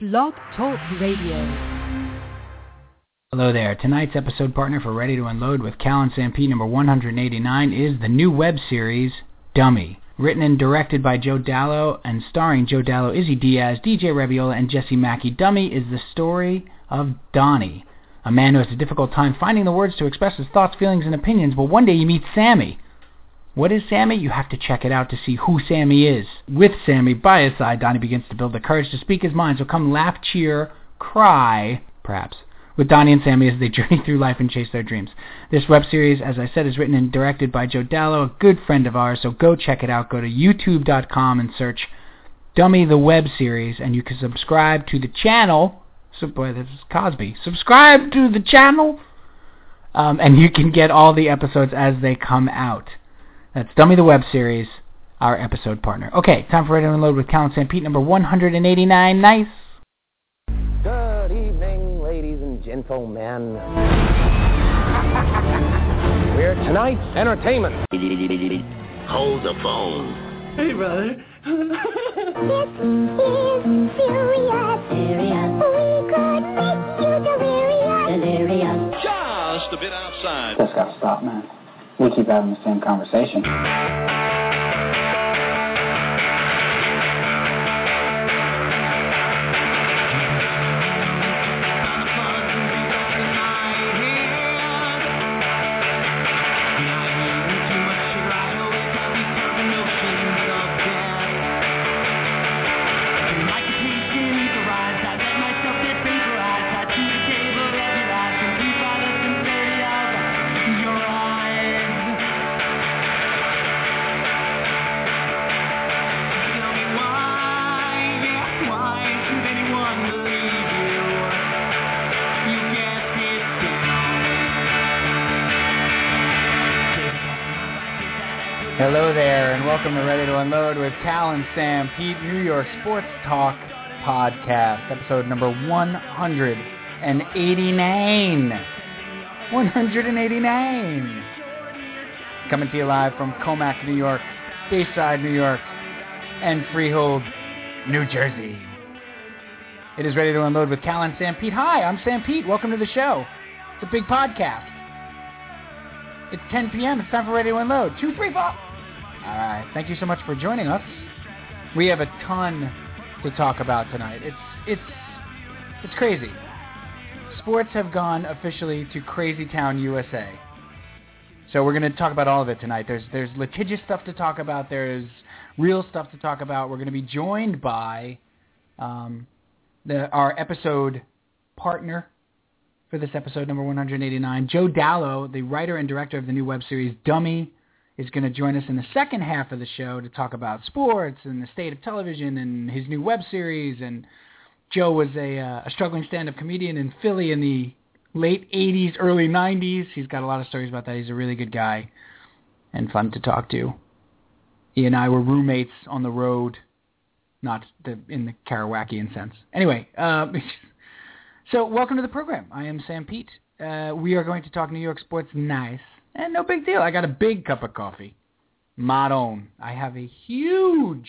Blog Talk Radio. Hello there. Tonight's episode partner for Ready to Unload with Cal and Sanpete number 189 is the new web series Dummy. Written and directed by Joe Dalo and starring Joe Dalo, Izzy Diaz, DJ Reviola, and Jesse Mackey. Dummy is the story of Donnie, a man who has a difficult time finding the words to express his thoughts, feelings, and opinions, but one day he meets Sammy. What is Sammy? You have to check it out to see who Sammy is. With Sammy by his side, Donnie begins to build the courage to speak his mind. So come laugh, cheer, cry, perhaps, with Donnie and Sammy as they journey through life and chase their dreams. This web series, as I said, is written and directed by Joe Dalo, a good friend of ours. So go check it out. Go to youtube.com and search Dummy the Web Series, and you can subscribe to the channel. So, boy, this is Cosby. Subscribe to the channel, um, and you can get all the episodes as they come out. That's Dummy the Web Series, our episode partner. Okay, time for Ready to Unload with Cal and Sanpete, number 189. Nice. Good evening, ladies and gentlemen. We're tonight's entertainment. Hold the phone. Hey, brother. This is serious. Serious. We could make you delirious. Delirious. Just a bit outside. That's got to stop, man. We keep having the same conversation. Welcome to Ready to Unload with Cal and Sanpete, New York Sports Talk Podcast, episode number 189. 189. Coming to you live from Commack, New York, Bayside, New York, and Freehold, New Jersey. It is Ready to Unload with Cal and Sanpete. Hi, I'm Sanpete. Welcome to the show. It's a big podcast. It's 10 p.m. It's time for Ready to Unload. Two free fall. All right. Thank you so much for joining us. We have a ton to talk about tonight. It's it's it's crazy. Sports have gone officially to Crazy Town, USA. So we're going to talk about all of it tonight. There's there's litigious stuff to talk about. There's real stuff to talk about. We're going to be joined by um, the our episode partner for this episode number 189. Joe Dalo, the writer and director of the new web series Dummy, is going to join us in the second half of the show to talk about sports and the state of television and his new web series. And Joe was a, uh, a struggling stand-up comedian in Philly in the late 80s, early 90s. He's got a lot of stories about that. He's a really good guy and fun to talk to. He and I were roommates on the road, not the, in the Kerouacian sense. Anyway, uh, so welcome to the program. I am Sanpete. Uh, we are going to talk New York sports nice. And no big deal. I got a big cup of coffee. My own. I have a huge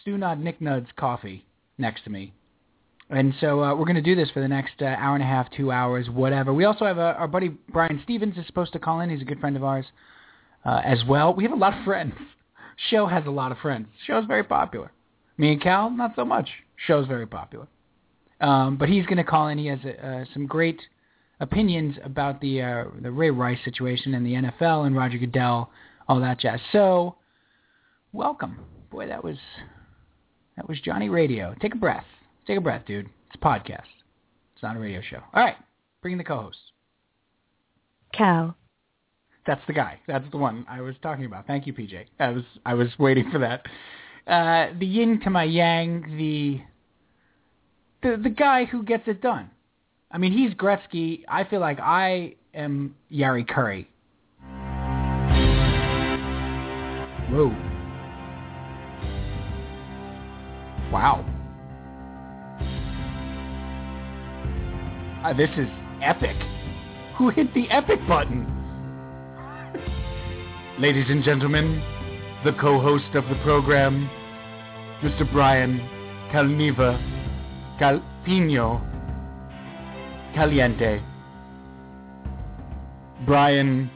Stu Nod Nick Nuds coffee next to me. And so uh, we're going to do this for the next uh, hour and a half, two hours, whatever. We also have uh, our buddy Brian Stephens is supposed to call in. He's a good friend of ours uh, as well. We have a lot of friends. Show has a lot of friends. Show's very popular. Me and Cal, not so much. Show's very popular. Um, but he's going to call in. He has uh, some great opinions about the uh, the Ray Rice situation and the NFL and Roger Goodell, all that jazz. So, welcome. Boy, that was that was Johnny Radio. Take a breath. Take a breath, dude. It's a podcast. It's not a radio show. All right, bring in the co-host. Cal. That's the guy. That's the one I was talking about. Thank you, PJ. I was I was waiting for that. Uh, the yin to my yang, the the the guy who gets it done. I mean, he's Gretzky. I feel like I am Jari Kurri. Whoa. Wow. Uh, this is epic. Who hit the epic button? Ladies and gentlemen, the co-host of the program, Mr. Brian Kalniva Cal- Pino Caliente, Brian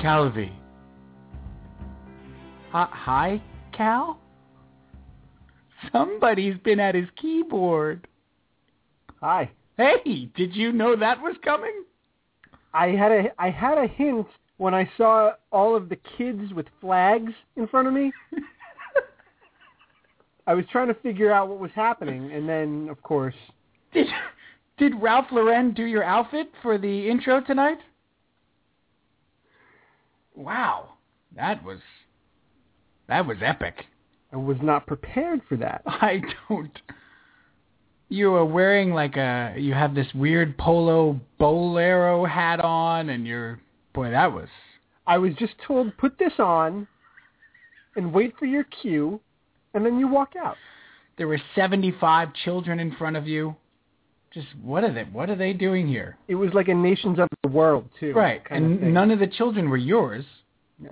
Calvi. Uh, hi, Cal? Somebody's been at his keyboard. Hi. Hey, did you know that was coming? I had a I had a hint when I saw all of the kids with flags in front of me. I was trying to figure out what was happening, and then, of course, Did did Ralph Lauren do your outfit for the intro tonight? Wow, that was that was epic. I was not prepared for that. I don't. You were wearing like a. You have this weird polo bolero hat on, and you're. Boy, that was. I was just told put this on, and wait for your cue, and then you walk out. There were 75 children in front of you. Just what are they? What are they doing here? It was like a nations of the world too. Right, kind of and none of the children were yours,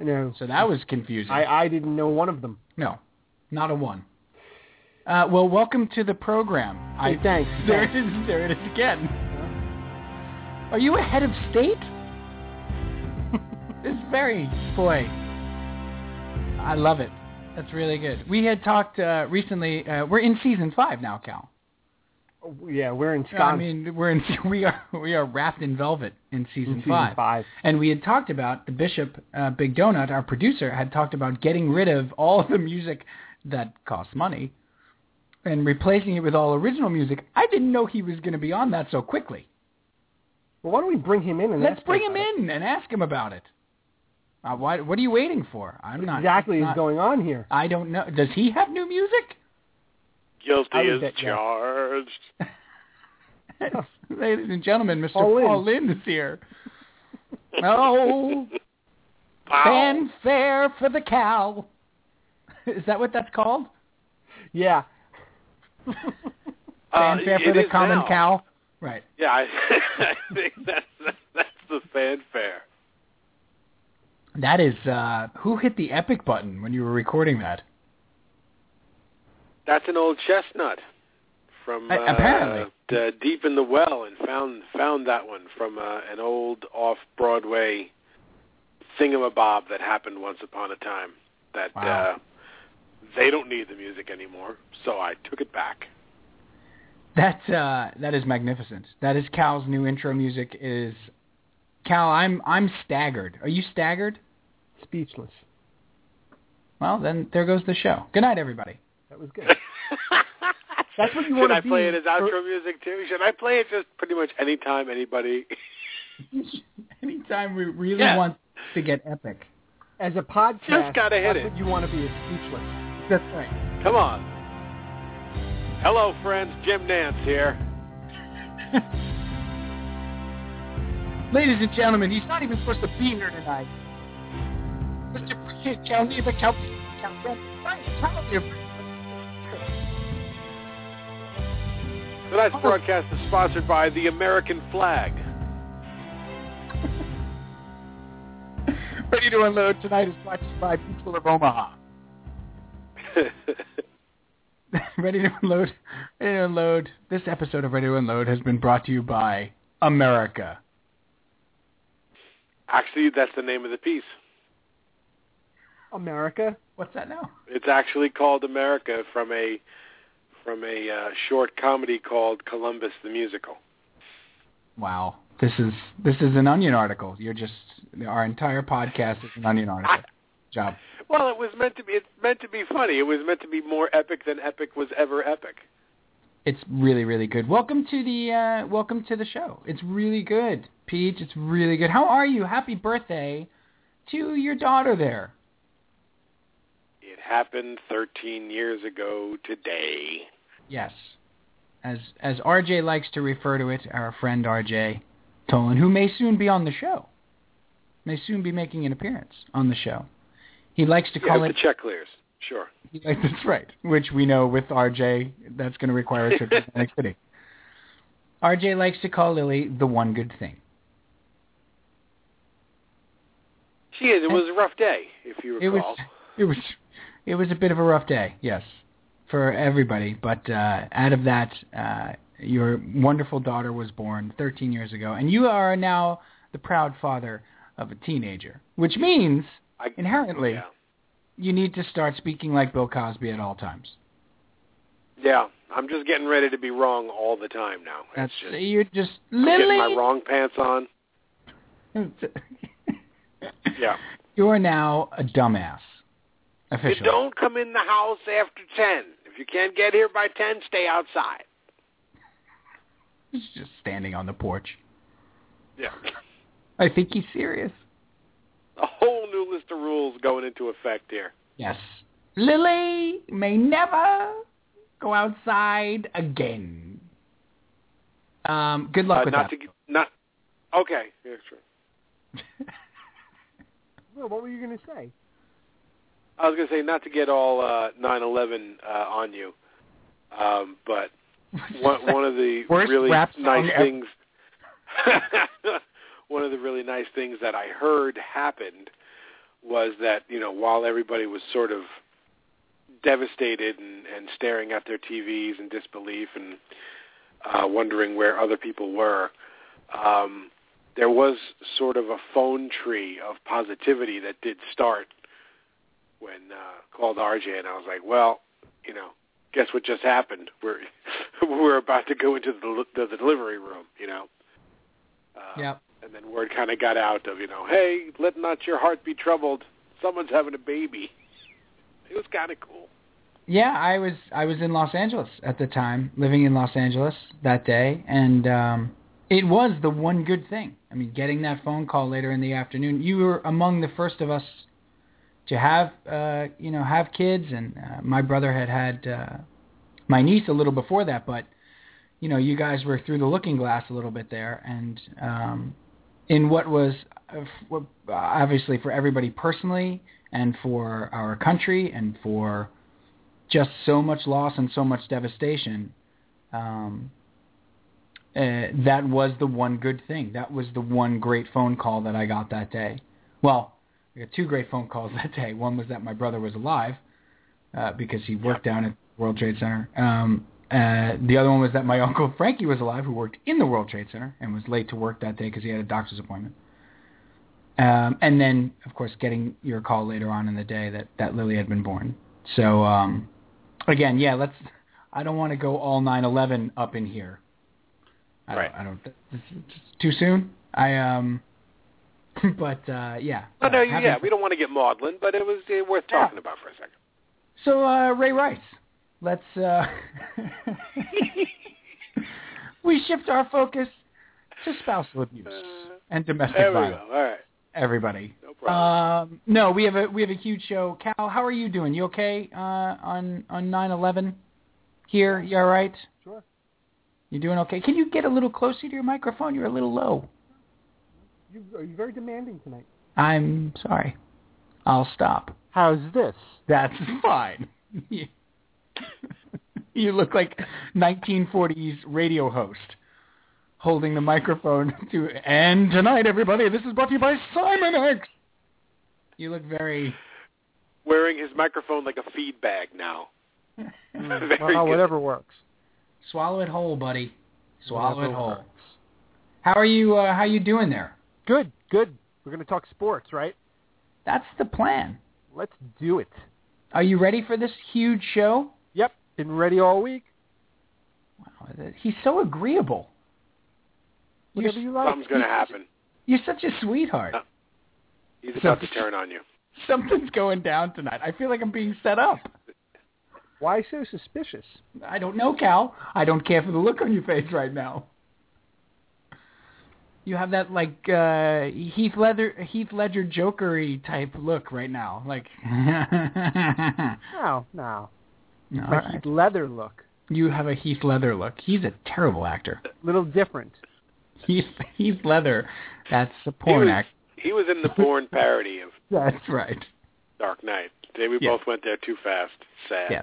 No, so that was confusing. I I didn't know one of them. no, not a one. Uh, well, welcome to the program. Hey, thanks. There it thanks. is. There it is again. Are you a head of state? it's very boy. I love it. That's really good. We had talked uh, recently. Uh, we're in season five now, Cal. Yeah, we're in I mean, we're in. We are we are wrapped in velvet in season, in season five. five. And we had talked about the Bishop uh, Big Donut, our producer, had talked about getting rid of all the music that costs money and replacing it with all original music. I didn't know he was going to be on that so quickly. Well, why don't we bring him in and Let's ask bring him about it? in and ask him about it. Uh, why, what are you waiting for? I'm not exactly is going on here? I don't know. Does he have new music? Guilty I as charged. Ladies and gentlemen, Mr. Paul Lynde. Paul Lynn is here. Oh, fanfare for the cow. Is that what that's called? Yeah. Uh, Fanfare for the common now. cow. Right. Yeah, I, I think that's, that's that's the fanfare. That is uh who hit the epic button when you were recording that? That's an old chestnut from uh, apparently. uh, deep in the well, and found found that one from uh, an old off Broadway thingamabob that happened once upon a time. That Wow. uh, they don't need the music anymore, so I took it back. That uh that is magnificent. That is Cal's new intro music is Cal, I'm I'm staggered. Are you staggered? Speechless. Well, then there goes the show. Good night everybody. That was good. That's what you Should wanna I play be it as for- outro music too? Should I play it just pretty much anytime anybody? Anytime we really Yeah. want to get epic. As a podcast, Just gotta hit that's it. what you want to be is speechless. That's right. Come on. Hello, friends. Jim Nantz here. Ladies and gentlemen, he's not even supposed to be here tonight. Mr. Calney, the Cal Tonight's broadcast is sponsored by the American flag. Ready to Unload tonight is brought to you by People of Omaha. Ready to Unload, Ready to Unload. This episode of Ready to Unload has been brought to you by America. actually, that's the name of the piece. America. What's that now? It's actually called America from a from a uh, short comedy called Columbus the Musical. Wow. This is this is an Onion article. You're just our entire podcast is an Onion article. Job. Well, it was meant to be. It's meant to be funny. It was meant to be more epic than epic was ever epic. It's really really good. Welcome to the uh, welcome to the show. It's really good, Peach. It's really good. How are you? Happy birthday to your daughter there. It happened 13 years ago today. Yes. As as RJ likes to refer to it, our friend RJ Tolan, who may soon be on the show, may soon be making an appearance on the show. He likes to call if it. the check clears. Sure. likes- That's right. Which we know with RJ, that's going to require a trip to Atlantic City. RJ likes to call Lily the one good thing. She is. It was a rough day, if you recall. It was it was it was a bit of a rough day, yes, for everybody. But uh, out of that, uh, your wonderful daughter was born 13 years ago, and you are now the proud father of a teenager, which means I, inherently yeah. you need to start speaking like Bill Cosby at all times. Yeah, I'm just getting ready to be wrong all the time now. That's it's just you're just I'm getting my wrong pants on. Yeah. You are now a dumbass. Officially. You don't come in the house after 10. If you can't get here by 10, stay outside. He's just standing on the porch. Yeah. I think he's serious. A whole new list of rules going into effect here. Yes. Lily may never go outside again. Um, good luck Uh, with not that. to not Okay, yeah, sure. Well, what were you going to say? I was going to say not to get all uh 9/11 uh on you. Um but one one of the really nice things one of the really nice things that I heard happened was that you know while everybody was sort of devastated and, and staring at their TVs in disbelief and uh, wondering where other people were, um, there was sort of a phone tree of positivity that did start when uh, called RJ, and I was like, well, you know, guess what just happened? We're we're about to go into the, the, the delivery room, you know. Uh, Yep. And then word kind of got out of, you know, hey, let not your heart be troubled. Someone's having a baby. It was kind of cool. Yeah, I was I was in Los Angeles at the time, living in Los Angeles that day, and um, it was the one good thing. I mean, getting that phone call later in the afternoon. You were among the first of us to have uh, you know have kids, and uh, my brother had had uh, my niece a little before that, but you know you guys were through the looking glass a little bit there, and um, in what was uh, f- obviously for everybody personally, and for our country, and for just so much loss and so much devastation. Um, uh, that was the one good thing. That was the one great phone call that I got that day. Well, I got two great phone calls that day. One was that my brother was alive uh, because he worked down at World Trade Center. Um, uh, the other one was that my uncle Frankie was alive, who worked in the World Trade Center and was late to work that day because he had a doctor's appointment. Um, and then, of course, getting your call later on in the day that that Lily had been born. So um, again, yeah, let's. I don't want to go all 9/11 up in here. I Right. Don't, I don't. It's, it's too soon. I um. But uh, yeah. Oh, no, uh, yeah, having- we don't want to get maudlin, but it was uh, worth Yeah. talking about for a second. So uh, Ray Rice, let's. Uh, we shift our focus to spousal abuse Uh, and domestic there we violence. go. All right. Everybody. No problem. Um, no, we have a we have a huge show. Cal, how are you doing? You okay uh, on on nine eleven? Here, you all right? Sure. You doing okay? Can you get a little closer to your microphone? You're a little low. You, are you very demanding tonight? I'm sorry. I'll stop. How's this? That's fine. you look like 1940s radio host holding the microphone to and tonight everybody this is brought to you by Simon X. You look very Wearing his microphone like a feed bag now. Well, good. whatever works. swallow it whole, buddy. Swallow Whatever it whole. works. How are you uh, how you doing there? Good, good. We're going to talk sports, right? That's the plan. Let's do it. Are you ready for this huge show? Yep. Been ready all week. Wow, he's so agreeable. You're, Whatever you like. Something's going to happen. you're such a sweetheart. Uh, he's about to turn on you. Something's going down tonight. I feel like I'm being set up. Why so suspicious? I don't know, Cal. I don't care for the look on your face right now. You have that like uh Heath Ledger Heath Ledger Jokery type look right now. Like No, no. No, My all right. Heath Leather look. You have a Heath Ledger look. He's a terrible actor. A Little different. Heath Heath Leather. That's a porn was, act. he was in the porn parody of That's right. Dark Knight. Today we Yeah. both went there too fast. Sad. Yeah.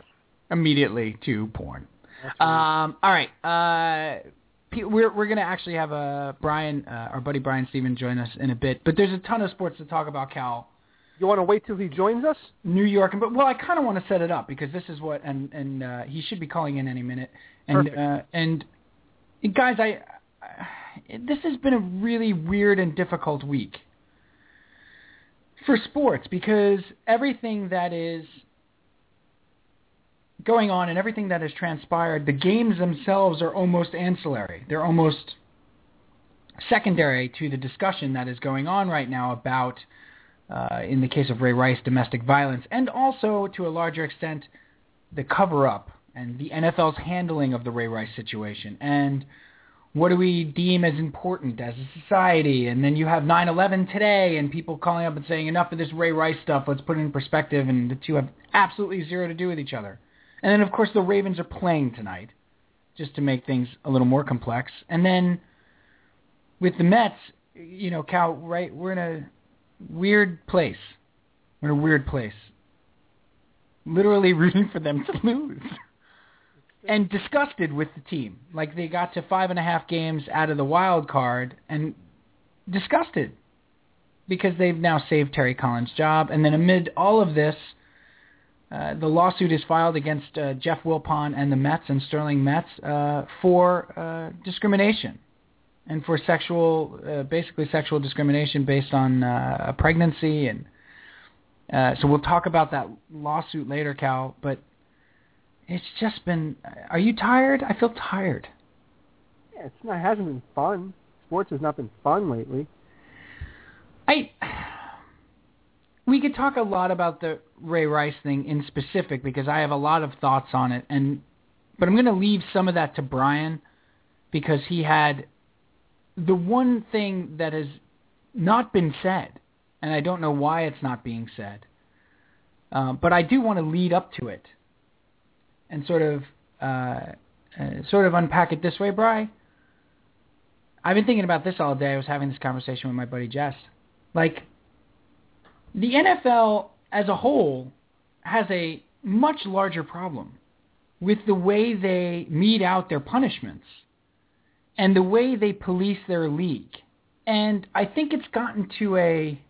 Immediately to porn. Right. Um, all right. Uh, P- we're we're gonna actually have uh, Brian, uh, our buddy Brian Steven, join us in a bit. But there's a ton of sports to talk about, Cal. You want to wait till he joins us? New York, but well, I kind of want to set it up because this is what, and and uh, he should be calling in any minute. And Perfect. uh, and guys, I, I this has been a really weird and difficult week for sports because everything that is going on and everything that has transpired, the games themselves are almost ancillary. They're almost secondary to the discussion that is going on right now about, uh, in the case of Ray Rice, domestic violence, and also to a larger extent, the cover-up and the NFL's handling of the Ray Rice situation. And what do we deem as important as a society? And then you have 9/11 today, and people calling up and saying, "Enough of this Ray Rice stuff. Let's put it in perspective." And the two have absolutely zero to do with each other. And then, of course, the Ravens are playing tonight, just to make things a little more complex. And then with the Mets, you know, Cal, right? We're in a weird place. We're in a weird place. Literally rooting for them to lose. and disgusted with the team. Like they got to five and a half games out of the wild card and disgusted because they've now saved Terry Collins' job. And then amid all of this, uh, the lawsuit is filed against uh, Jeff Wilpon and the Mets and Sterling Mets uh, for uh, discrimination and for sexual, uh, basically sexual discrimination based on uh, a pregnancy. And uh, so we'll talk about that lawsuit later, Cal. But it's just been. Are you tired? I feel tired. Yeah, it's not. It hasn't been fun. Sports has not been fun lately. I. We could talk a lot about the Ray Rice thing in specific because I have a lot of thoughts on it, and but I'm going to leave some of that to Brian because he had the one thing that has not been said, and I don't know why it's not being said, uh, but I do want to lead up to it and sort of uh, uh, sort of unpack it this way, Bry. I've been thinking about this all day. I was having this conversation with my buddy Jess. Like, the NFL as a whole has a much larger problem with the way they mete out their punishments and the way they police their league. And I think it's gotten to a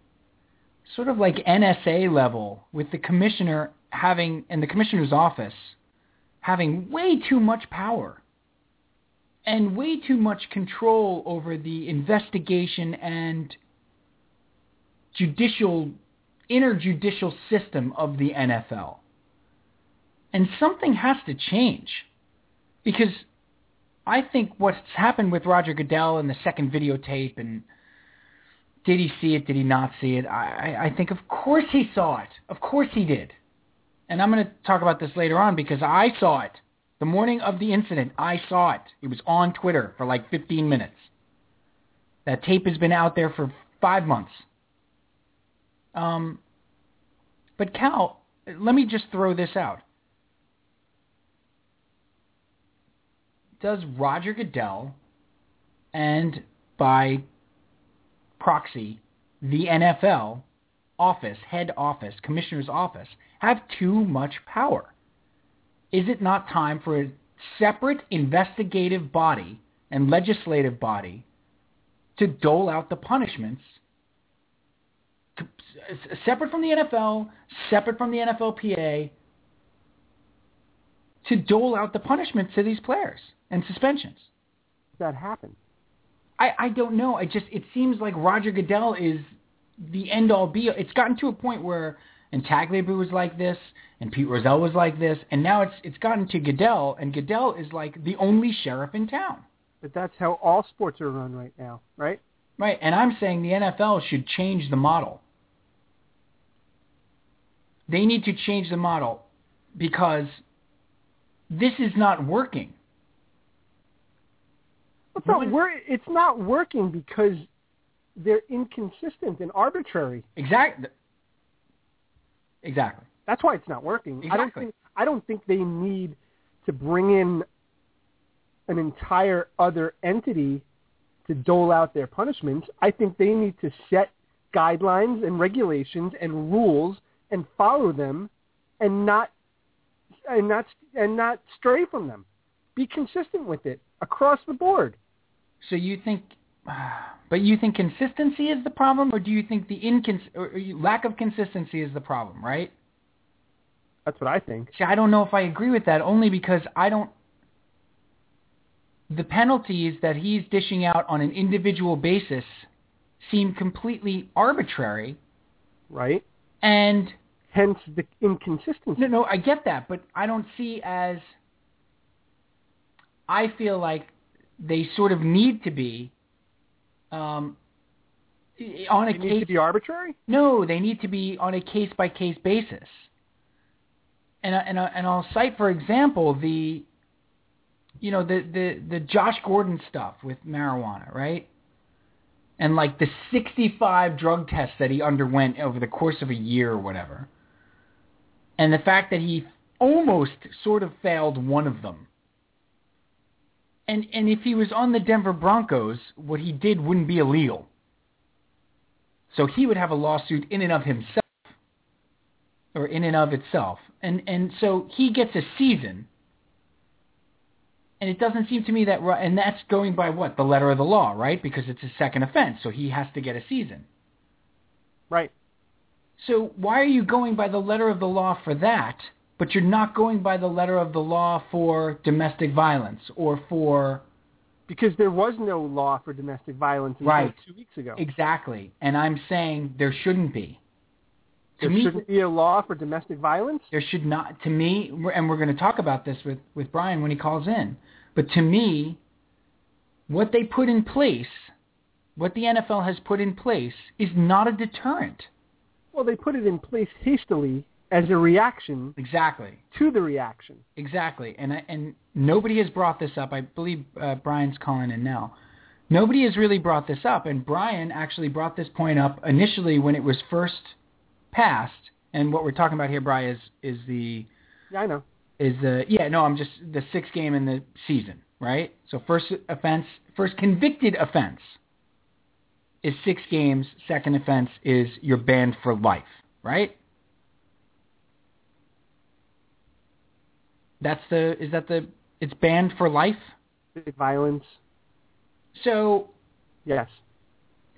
sort of like NSA level with the commissioner having, in the commissioner's office, having way too much power and way too much control over the investigation and judicial, interjudicial system of the NFL. And something has to change because I think what's happened with Roger Goodell and the second videotape and did he see it? Did he not see it? I, I think of course he saw it. Of course he did. And I'm going to talk about this later on because I saw it. The morning of the incident, I saw it. It was on Twitter for like 15 minutes. That tape has been out there for five months. Um, but Cal, let me just throw this out. Does Roger Goodell and by proxy the NFL office, head office, commissioner's office, have too much power? Is it not time for a separate investigative body and legislative body to dole out the punishments separate from the NFL, separate from the NFLPA, to dole out the punishments to these players and suspensions? That happened. I, I don't know. I just it seems like Roger Goodell is the end all be. It's gotten to a point where and Tagliabue was like this, and Pete Rozelle was like this, and now it's it's gotten to Goodell, and Goodell is like the only sheriff in town. But that's how all sports are run right now, right? Right, and I'm saying the NFL should change the model. They need to change the model because this is not working. It's not, wor- it's not working because they're inconsistent and arbitrary. Exactly. Exactly. That's why it's not working. I don't Exactly. think I don't think they need to bring in an entire other entity to dole out their punishments. I think they need to set guidelines and regulations and rules and follow them and not and not and not stray from them. Be consistent with it across the board. So you think but you think consistency is the problem, or do you think the incons- or lack of consistency is the problem? Right? That's what I think. See, I don't know if I agree with that, only because I don't. The penalties that he's dishing out on an individual basis seem completely arbitrary, Right? and Hence the inconsistency. No, no, I get that, but I don't see as. I feel like they sort of need to be. Um, on a needs case. to be arbitrary. No, they need to be on a case by case basis. And and and I'll cite for example the. You know the the the Josh Gordon stuff with marijuana, right? And like the 65 drug tests that he underwent over the course of a year or whatever and the fact that he almost sort of failed one of them. And and if he was on the Denver Broncos, what he did wouldn't be illegal. So he would have a lawsuit in and of himself or in and of itself. And and so he gets a season. And it doesn't seem to me that and that's going by what? The letter of the law, right? Because it's a second offense, so he has to get a season. Right. So why are you going by the letter of the law for that, but you're not going by the letter of the law for domestic violence or for Because there was no law for domestic violence until Right. two weeks ago. exactly? And I'm saying there shouldn't be. To There me, shouldn't be a law for domestic violence. there should not. To me, and we're going to talk about this with with Brian when he calls in. But to me, what they put in place, what the NFL has put in place, is not a deterrent. Well, they put it in place hastily as a reaction Exactly. to the reaction. Exactly, and I, and nobody has brought this up. I believe uh, Brian's calling in now. Nobody has really brought this up, and Brian actually brought this point up initially when it was first passed. And what we're talking about here, Brian, is is the Yeah, I know. is the yeah no I'm just the sixth game in the season, right? So first offense, first convicted offense is six games. Second offense is you're banned for life, right? That's the is that the it's banned for life. Violence. So Yes.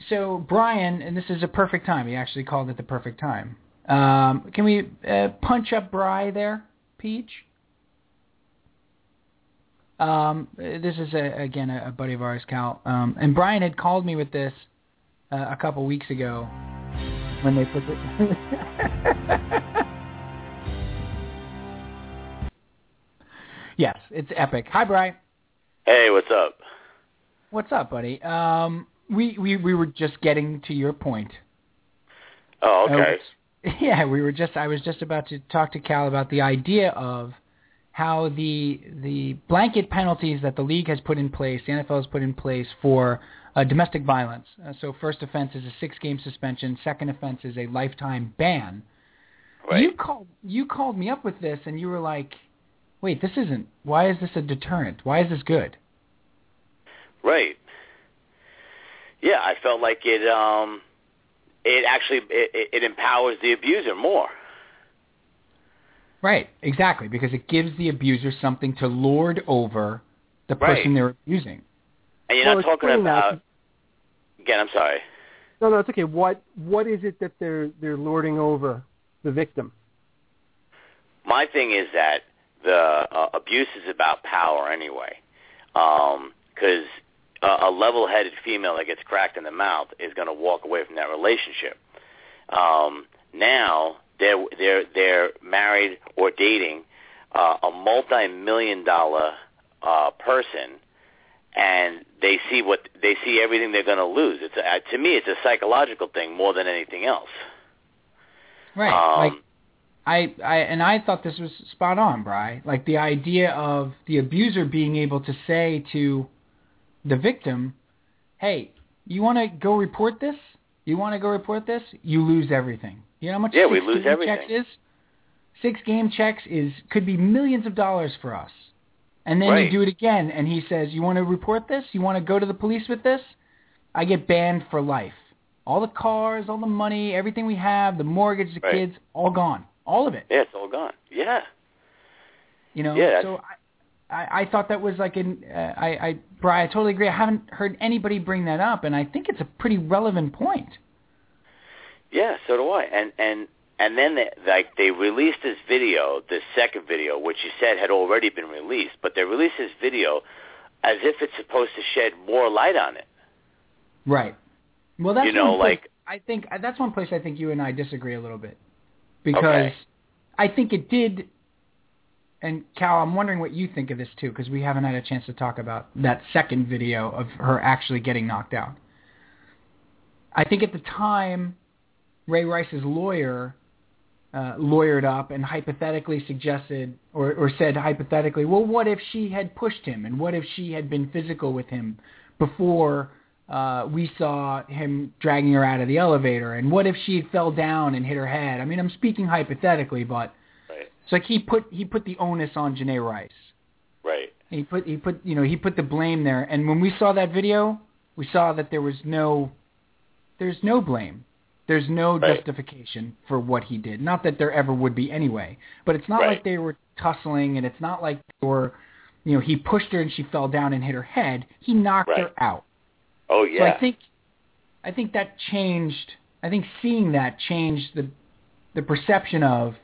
so Brian, and this is a perfect time. He actually called it the perfect time. Um, can we uh, punch up Bry there, Peach? Um, this is a, again a, a buddy of ours, Cal. Um, and Brian had called me with this uh, a couple weeks ago when they put it. yes, it's epic. Hi, Bry. Hey, what's up? What's up, buddy? Um, we, we we were just getting to your point. Oh, okay. Yeah, we were just. I was just about to talk to Cal about the idea of how the the blanket penalties that the league has put in place, the NFL has put in place for uh, domestic violence. Uh, so first offense is a six game suspension. Second offense is a lifetime ban. Right. You called you called me up with this, and you were like, "Wait, this isn't. Why is this a deterrent? Why is this good?" Right. Yeah, I felt like it. Um, it actually it, it- it empowers the abuser more. Right, exactly, because it gives the abuser something to lord over the person Right. they're abusing. And you're Well, not talking explain that. about. Again, I'm sorry. No, no, it's okay. What what is it that they're they're lording over the victim? My thing is that the uh, abuse is about power anyway, because a, a level-headed female that gets cracked in the mouth is going to walk away from that relationship. Um, now they're they're they're married or dating uh, a multi-million dollar uh, person, and they see what they see everything they're going to lose. It's a, to me, it's a psychological thing more than anything else. Right. Um, like I, I and I thought this was spot on, Bry. Like the idea of the abuser being able to say to the victim, "Hey, you want to go report this? You want to go report this? You lose everything. You know how much Yeah, six we lose game everything. checks is? Six game checks is could be millions of dollars for us. And then Right. you do it again, and he says, "You want to report this? You want to go to the police with this? I get banned for life. All the cars, all the money, everything we have, the mortgage, the Right. kids, all gone, all of it. Yeah, it's all gone. Yeah. You know, Yeah, so I, I, I thought that was like an uh, I I Brian, I totally agree. I haven't heard anybody bring that up, and I think it's a pretty relevant point. Yeah, so do I. And and and then they, like they released this video, this second video, which you said had already been released, but they released this video as if it's supposed to shed more light on it. Right. Well, that's You know, one place- like- I think uh, that's one place I think you and I disagree a little bit because Okay. I think it did. And Cal, I'm wondering what you think of this too, because we haven't had a chance to talk about that second video of her actually getting knocked out. I think at the time, Ray Rice's lawyer uh, lawyered up and hypothetically suggested or, or said hypothetically, well, what if she had pushed him and what if she had been physical with him before uh, we saw him dragging her out of the elevator and what if she fell down and hit her head? I mean, I'm speaking hypothetically, but Right. it's like he put he put the onus on Janae Rice. Right. He put he put you know he put the blame there. And when we saw that video, we saw that there was no there's no blame. There's no Right. justification for what he did. Not that there ever would be anyway. But it's not Right. like they were tussling, and it's not like they were, you know, he pushed her and she fell down and hit her head. He knocked her out. Oh yeah. So yeah. I think, I think that changed. I think seeing that changed the, the perception of,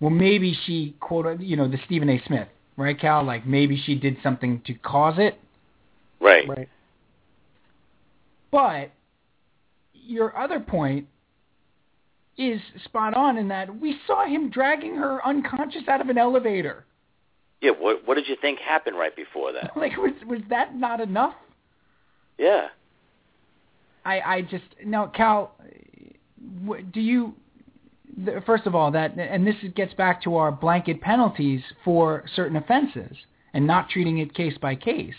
well, maybe she quote, you know, the Stephen A. Smith, right, Cal? Like maybe she did something to cause it. right. Right. But your other point is spot on in that we saw him dragging her unconscious out of an elevator. Yeah. What What did you think happened right before that? Like was was that not enough? Yeah. I I just now Cal, do you? First of all, that and this gets back to our blanket penalties for certain offenses and not treating it case by case.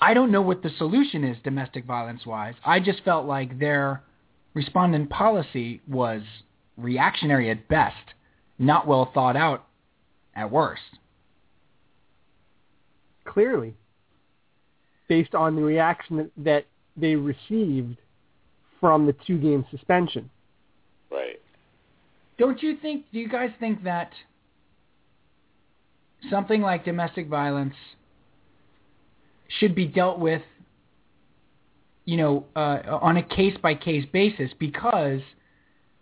I don't know what the solution is domestic violence wise. I just felt like their respondent policy was reactionary at best, not well thought out at worst. Clearly, based on the reaction that, that they received from the two-game suspension. Right. Don't you think? Do you guys think that something like domestic violence should be dealt with, you know, uh, on a case by case basis because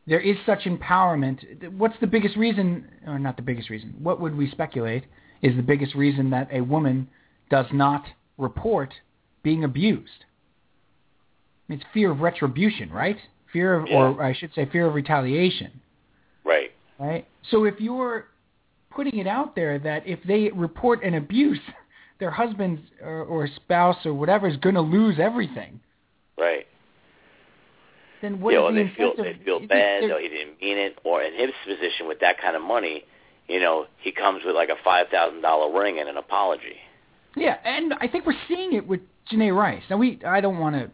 there is such empowerment? What's the biggest reason, or not the biggest reason? What would we speculate is the biggest reason that a woman does not report being abused? I mean, it's fear of retribution, right? Fear of, or I should say, fear of retaliation Right. right? So if you're putting it out there that if they report an abuse, their husband or, or spouse or whatever is going to lose everything, Right. then what is or the they feel they feel bad, or he didn't mean it, or in his position with that kind of money, you know, he comes with like a five thousand dollar ring and an apology. Yeah, and I think we're seeing it with Janae Rice. Now we, I don't want to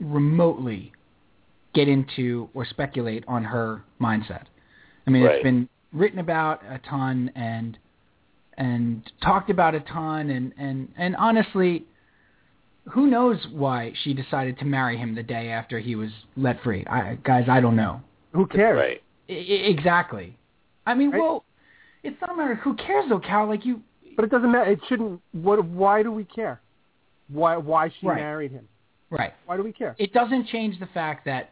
remotely get into or speculate on her mindset. I mean, Right. it's been written about a ton and and talked about a ton, and and and honestly, who knows why she decided to marry him the day after he was let free? I, guys, I don't know. Who cares? Right. I, I- exactly. I mean, Right. well, it's not a matter. Who cares though, Cal? Like you, But it doesn't matter. It shouldn't. What? Why do we care? Why? Why she Right. married him? right? Why do we care? it doesn't change the fact that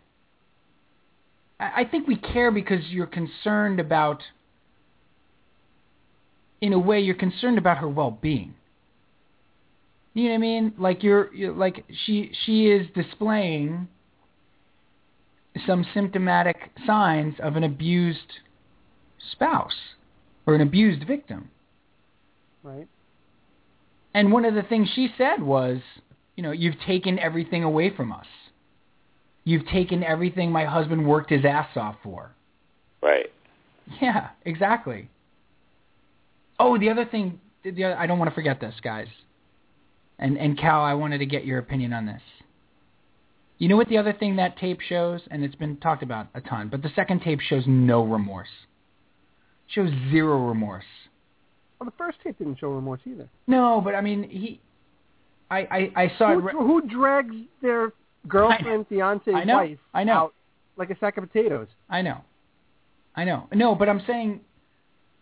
I I think we care because you're concerned about, in a way, you're concerned about her well-being. You know what I mean? Like you're, you're like she she is displaying some symptomatic signs of an abused spouse or an abused victim. Right. And one of the things she said was, you know, you've taken everything away from us. You've taken everything my husband worked his ass off for. Right. Yeah, exactly. Oh, the other thing, the other, I don't want to forget this, guys. And and Cal, I wanted to get your opinion on this. You know what the other thing that tape shows, and it's been talked about a ton, but the second tape shows no remorse. Shows zero remorse. Well, the first tape didn't show remorse either. No, but I mean, he, I I, I saw it. Who, re- who drags their girlfriend, fiance, I know. wife I know. out like a sack of potatoes? I know. I know. No, but I'm saying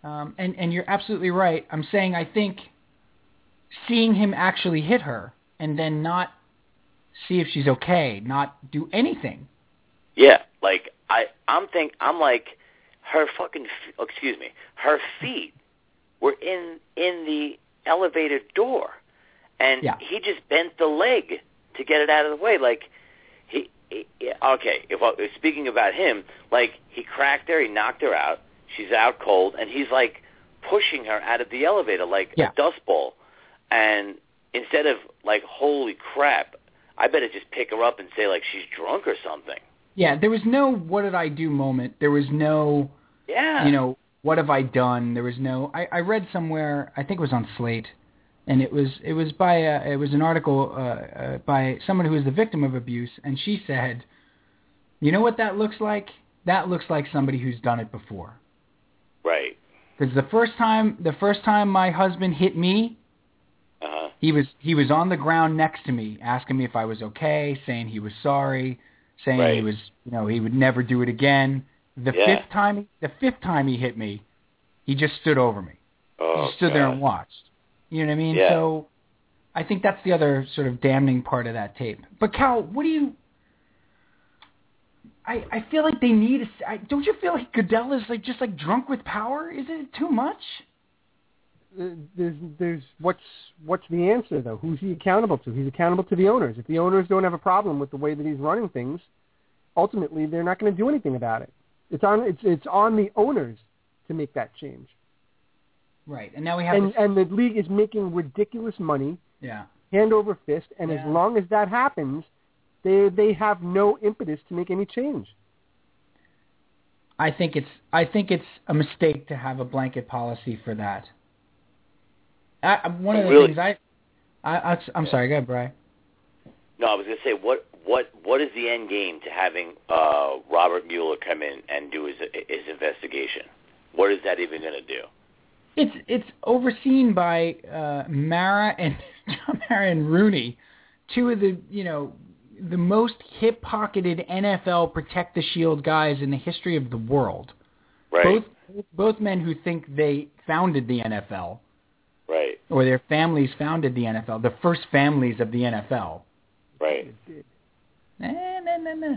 Um, and and you're absolutely right. I'm saying I think seeing him actually hit her and then not see if she's okay, not do anything. Yeah, like I, I'm think I'm like her fucking. f- Excuse me, her feet were in in the elevator door, and Yeah. he just bent the leg to get it out of the way. Like he, he okay. If I, speaking about him, like he cracked her, he knocked her out. She's out cold, and he's like pushing her out of the elevator like Yeah. a dust ball. And instead of like, holy crap, I better just pick her up and say like she's drunk or something. Yeah, there was no what did I do moment. There was no Yeah. you know, what have I done? There was no. I, I read somewhere. I think it was on Slate, and it was it was by a, it was an article uh, uh, by someone who was the victim of abuse, and she said, "You know what that looks like? That looks like somebody who's done it before." Right. Because the first time the first time my husband hit me, Uh huh. he was he was on the ground next to me, asking me if I was okay, saying he was sorry, saying he was you know he would never do it again. The Yeah. fifth time the fifth time he hit me, he just stood over me. Oh, he just stood there and watched. You know what I mean? Yeah. So I think that's the other sort of damning part of that tape. But Cal, what do you? I I feel like they need. A, I, don't you feel like Goodell is like just like drunk with power? Isn't it too much? Uh, There's, there's what's what's the answer though? Who's he accountable to? He's accountable to the owners. If the owners don't have a problem with the way that he's running things, ultimately they're not going to do anything about it. It's on it's it's on the owners to make that change. Right. And now we have. And this, and the league is making ridiculous money yeah. hand over fist, and Yeah. as long as that happens, they they have no impetus to make any change. I think it's I think it's a mistake to have a blanket policy for that. I, I- one of the Really? things I, I, I I'm sorry, go ahead, Brian. No, I was going to say what what what is the end game to having uh, Robert Mueller come in and do his his investigation? What is that even going to do? It's it's overseen by uh, Mara and Mara and Rooney, two of the you know the most hip pocketed NFL protect the shield guys in the history of the world. Right. Both both men who think they founded the NFL Right. or their families founded the NFL, the first families of the NFL. Right. Eh, nah, nah, nah.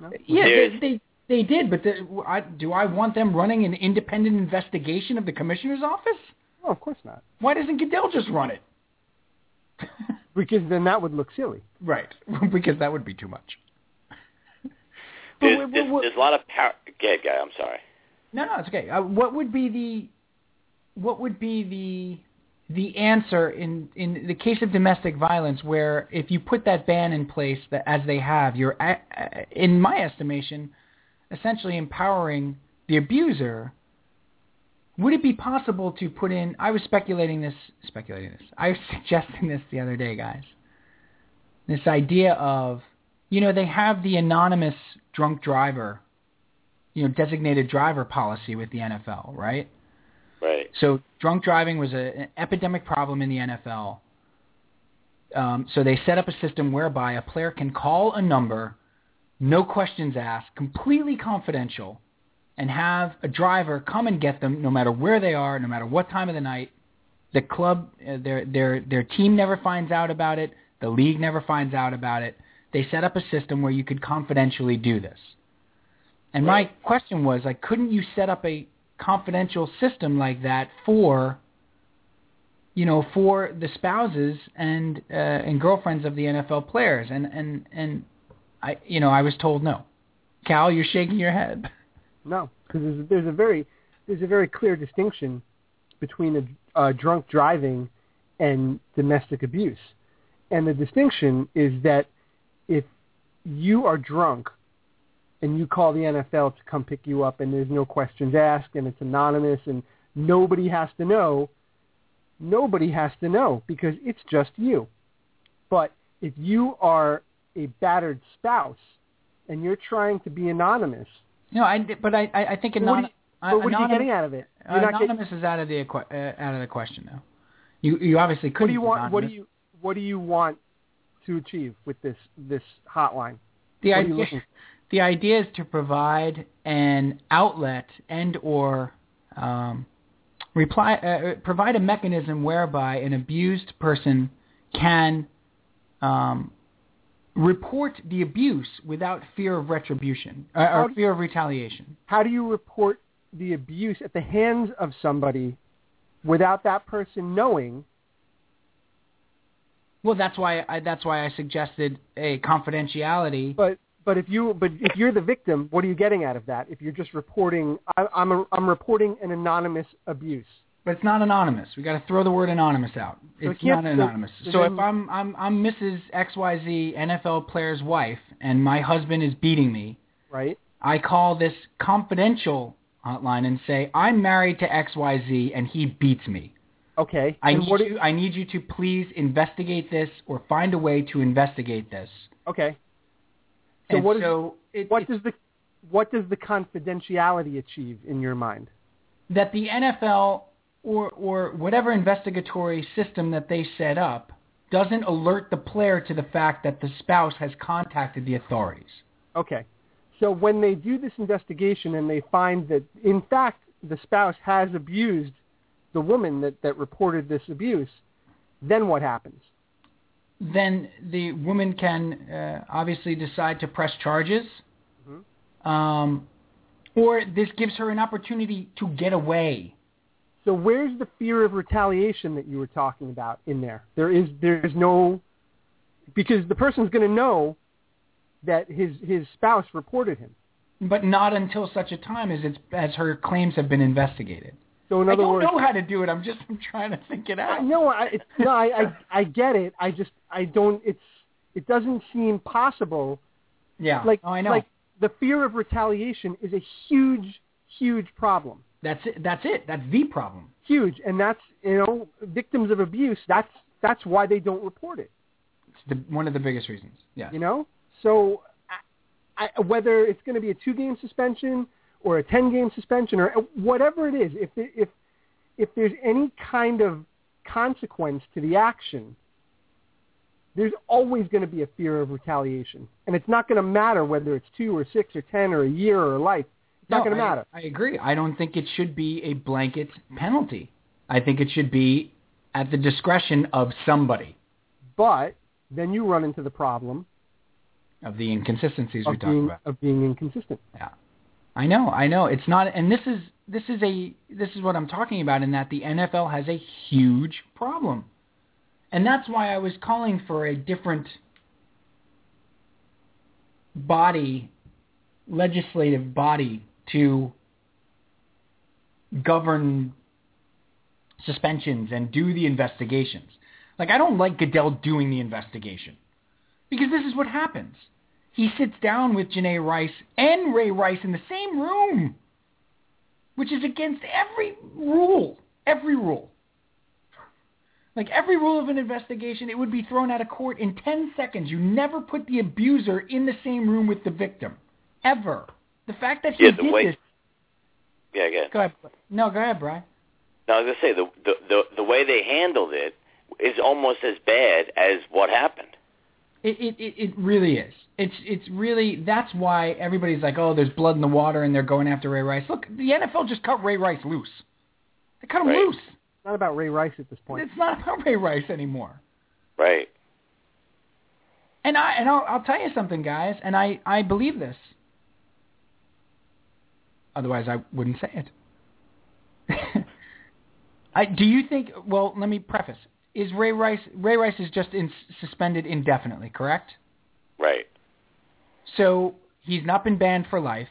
No? Yeah, they, they they did, but the, I, do I want them running an independent investigation of the commissioner's office? Oh, of course not, Why doesn't Goodell just run it? because then that would look silly. right, because that would be too much. There's, wait, there's, there's a lot of power. Go ahead, guy. I'm sorry. No, no, it's okay. Uh, what would be the what would be the the answer in in the case of domestic violence, where if you put that ban in place, that as they have, you're, a- a- in my estimation, essentially empowering the abuser. Would it be possible to put in? I was speculating this, speculating this. I was suggesting this the other day, guys. This idea of, you know, they have the anonymous drunk driver you know, designated driver policy with the NFL, right? Right. So drunk driving was a, an epidemic problem in the NFL. Um, so they set up a system whereby a player can call a number, no questions asked, completely confidential, and have a driver come and get them no matter where they are, no matter what time of the night. The club, uh, their their their team never finds out about it. The league never finds out about it. They set up a system where you could confidentially do this. And my question was, like, couldn't you set up a confidential system like that for, you know, for the spouses and uh, and girlfriends of the NFL players? And and and I, you know, I was told no. Cal, you're shaking your head. No, because there's, there's a very there's a very clear distinction between a, uh, drunk driving and domestic abuse, and the distinction is that if you are drunk and you call the NFL to come pick you up and there's no questions asked and it's anonymous and nobody has to know, nobody has to know because it's just you. But if you are a battered spouse and you're trying to be anonymous, No, I but I I think you- but what are you getting out of it? You're not getting- anonymous is out of the uh, out of the question now. You you obviously couldn't. what do you want? What do you what do you want to achieve with this this hotline? The what idea, the idea is to provide an outlet and or um, reply, uh, provide a mechanism whereby an abused person can um, report the abuse without fear of retribution uh, or fear of retaliation. How do you report the abuse at the hands of somebody without that person knowing? Well, that's why I, that's why I suggested a confidentiality. But but if you but if you're the victim, what are you getting out of that? If you're just reporting, I, I'm a, I'm reporting an anonymous abuse. But it's not anonymous. We got to throw the word anonymous out. So It's it not anonymous. so So if I'm I'm I'm Mrs. XYZ NFL player's wife and my husband is beating me, Right. I call this confidential hotline and say I'm married to XYZ and he beats me. Okay. I and need you I need you to please investigate this or find a way to investigate this. okay. So and what is so it, what does the what does the confidentiality achieve in your mind? that the NFL or or whatever investigatory system that they set up doesn't alert the player to the fact that the spouse has contacted the authorities. Okay. So when they do this investigation and they find that in fact the spouse has abused the woman that, that reported this abuse, then what happens? Then the woman can uh, obviously decide to press charges, Mm-hmm. um, or this gives her an opportunity to get away. So where's the fear of retaliation that you were talking about in there? There is there's no because the person's going to know that his his spouse reported him. But not until such a time as it's as her claims have been investigated. So in other words I don't words, know how to do it. I'm just I'm trying to think it out. no, I it's, no, I, I I get it. I just I don't. It's it doesn't seem possible. Yeah. Like oh, I know. like the fear of retaliation is a huge huge problem. That's it. That's it. That's the problem. Huge, and that's you know victims of abuse. That's that's why they don't report it. It's the, one of the biggest reasons. Yeah. You know, so I, I, whether it's going to be a two-game suspension or a ten-game suspension or whatever it is, if there- if if there's any kind of consequence to the action, there's always going to be a fear of retaliation, and it's not going to matter whether it's two or six or ten or a year or life. It's not going to matter. I agree. I don't think it should be a blanket penalty. I think it should be at the discretion of somebody But then you run into the problem of the inconsistencies we of talked about. of being inconsistent. Yeah. I know, I know. It's not and this is this is a this is what I'm talking about in that the NFL has a huge problem. And that's why I was calling for a different body legislative body to govern suspensions and do the investigations. Like I don't like Goodell doing the investigation. Because this is what happens. He sits down with Janae Rice and Ray Rice in the same room, which is against every rule. Every rule. Like every rule of an investigation, it would be thrown out of court in 10 seconds. You never put the abuser in the same room with the victim. Ever. The fact that he Yeah, the did way- this... Yeah, again. Go ahead. No, go ahead, Brian. No, I was gonna say the, the the the way they handled it is almost as bad as what happened. It, it, it, it really is. It's it's really that's why everybody's like, oh, there's blood in the water, and they're going after Ray Rice. Look, the NFL just cut Ray Rice loose. They cut him Right. loose. It's not about Ray Rice at this point. It's not about Ray Rice anymore. Right. And I and I'll, I'll tell you something, guys, and I I believe this. Otherwise, I wouldn't say it. I, do you think? Well, let me preface. Is Ray Rice Ray Rice is just in, suspended indefinitely, correct? Right. So he's not been banned for life.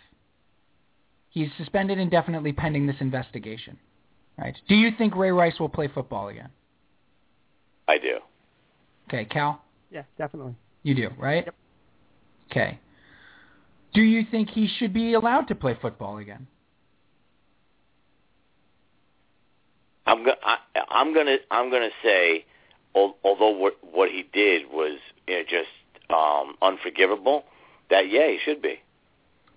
He's suspended indefinitely pending this investigation. Right? Do you think Ray Rice will play football again? I do. Okay, Cal, Yeah, definitely. you do, right? Yep. Okay. Do you think he should be allowed to play football again? I'm go- I, I'm gonna I'm gonna say, although what what he did was you know, just um, unforgivable, that yeah, he should be.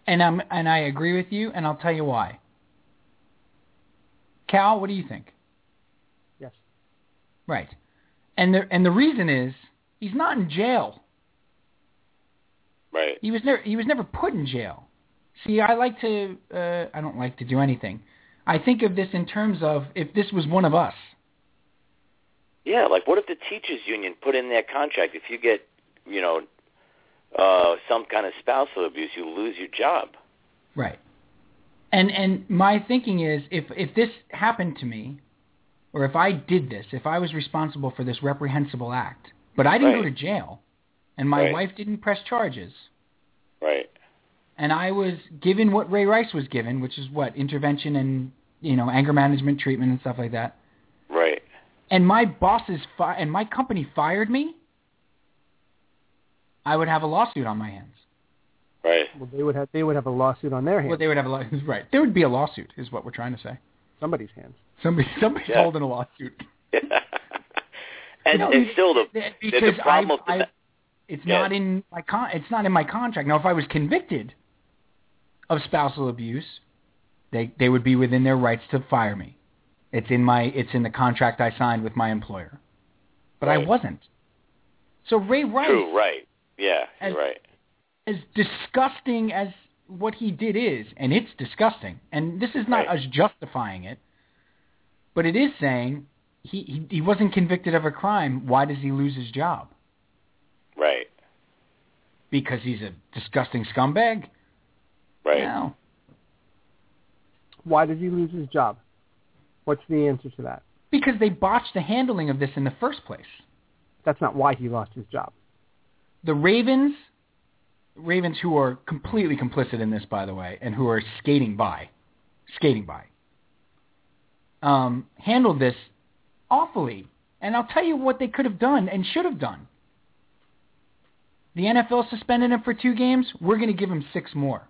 And I'm and I agree with you, and I'll tell you why. Cal, what do you think? Yes. Right. And the and the reason is he's not in jail. Right. He was never he was never put in jail. See, I like to uh, I don't like to do anything. I think of this in terms of if this was one of us. Yeah, like what if the teachers union put in their contract if you get, you know, uh some kind of spousal abuse, you lose your job. Right. And and my thinking is if if this happened to me or if I did this, if I was responsible for this reprehensible act, but I didn't go to jail and my Right. wife didn't press charges Right. and I was given what Ray Rice was given, which is what intervention and you know anger management treatment and stuff like that. Right. And my bosses fi- and my company fired me. I would have a lawsuit on my hands. Right. Well, they would have they would have a lawsuit on their hands, Well, they would have a lawsuit. right. There would be a lawsuit, is what we're trying to say. somebody's hands. Somebody, somebody's Yeah. holding a lawsuit. and, No, and still the the, because the problem I, of the, I, it's Yeah. not in my con- it's not in my contract. Now, if I was convicted of spousal abuse, they they would be within their rights to fire me. It's in my it's in the contract I signed with my employer, but I wasn't. So Ray Rice, True, right. Yeah, As- right. as disgusting as what he did is, and it's disgusting, and this is not Right. us justifying it, but it is saying he, he he wasn't convicted of a crime. Why does he lose his job? Right. Because he's a disgusting scumbag? Right. No. Why did he lose his job? What's the answer to that? Because they botched the handling of this in the first place. That's not why he lost his job. The Ravens, Ravens who are completely complicit in this, by the way, and who are skating by, skating by, um, handled this awfully. And I'll tell you what they could have done and should have done. The NFL suspended him for two games. We're going to give him six more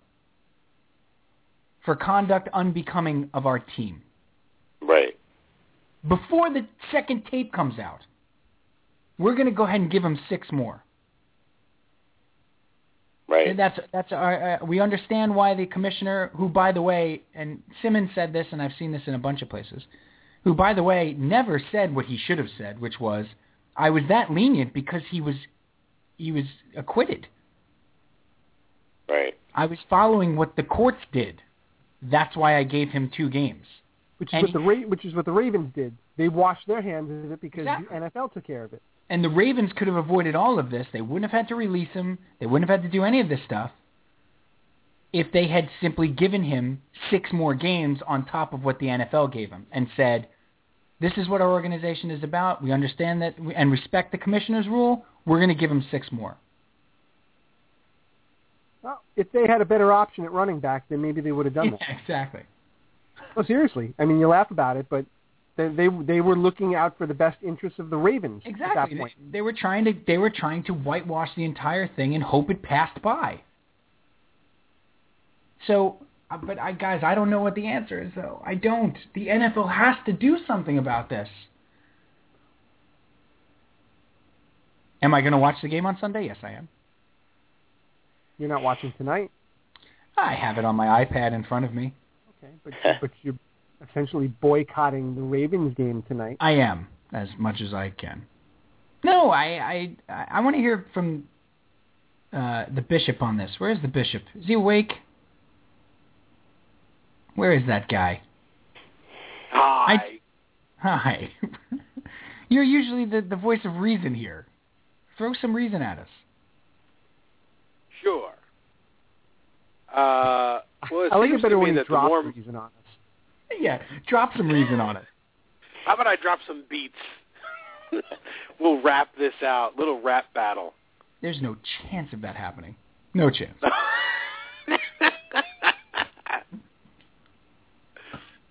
for conduct unbecoming of our team. Right. Before the second tape comes out, we're going to go ahead and give him six more. Right. And That's that's our, uh, we understand why the commissioner, who by the way, and Simmons said this, and I've seen this in a bunch of places, who by the way never said what he should have said, which was, I was that lenient because he was he was acquitted. Right. I was following what the courts did. That's why I gave him two games. Which is And what the Ra- which is what the Ravens did. They washed their hands of it because Exactly. the NFL took care of it. And the Ravens could have avoided all of this. They wouldn't have had to release him. They wouldn't have had to do any of this stuff if they had simply given him six more games on top of what the NFL gave him and said, this is what our organization is about. We understand that and respect the commissioner's rule. We're going to give him six more. Well, if they had a better option at running back, then maybe they would have done that. Yeah, exactly. Well, seriously. I mean, you laugh about it, but they they, they were looking out for the best interests of the Ravens at Exactly. that They, point. they were trying to they were trying to whitewash the entire thing and hope it passed by. So, uh, but I guys, I don't know what the answer is though. I don't. The NFL has to do something about this. Am I going to watch the game on Sunday? Yes, I am. You're not watching tonight, I have it on my iPad in front of me. okay? But but you're essentially boycotting the Ravens game tonight. I am as much as I can. No, I I I want to hear from uh, the bishop on this. Where is the bishop? Is he awake? Where is that guy? Hi. Hi. You're usually the the voice of reason here. Throw some reason at us. Sure. Uh, well, it I like seems it better when he that the more. reason on us. Yeah, drop some reason on it. How about I drop some beats? we'll wrap this out. Little rap battle. There's no chance of that happening. No chance.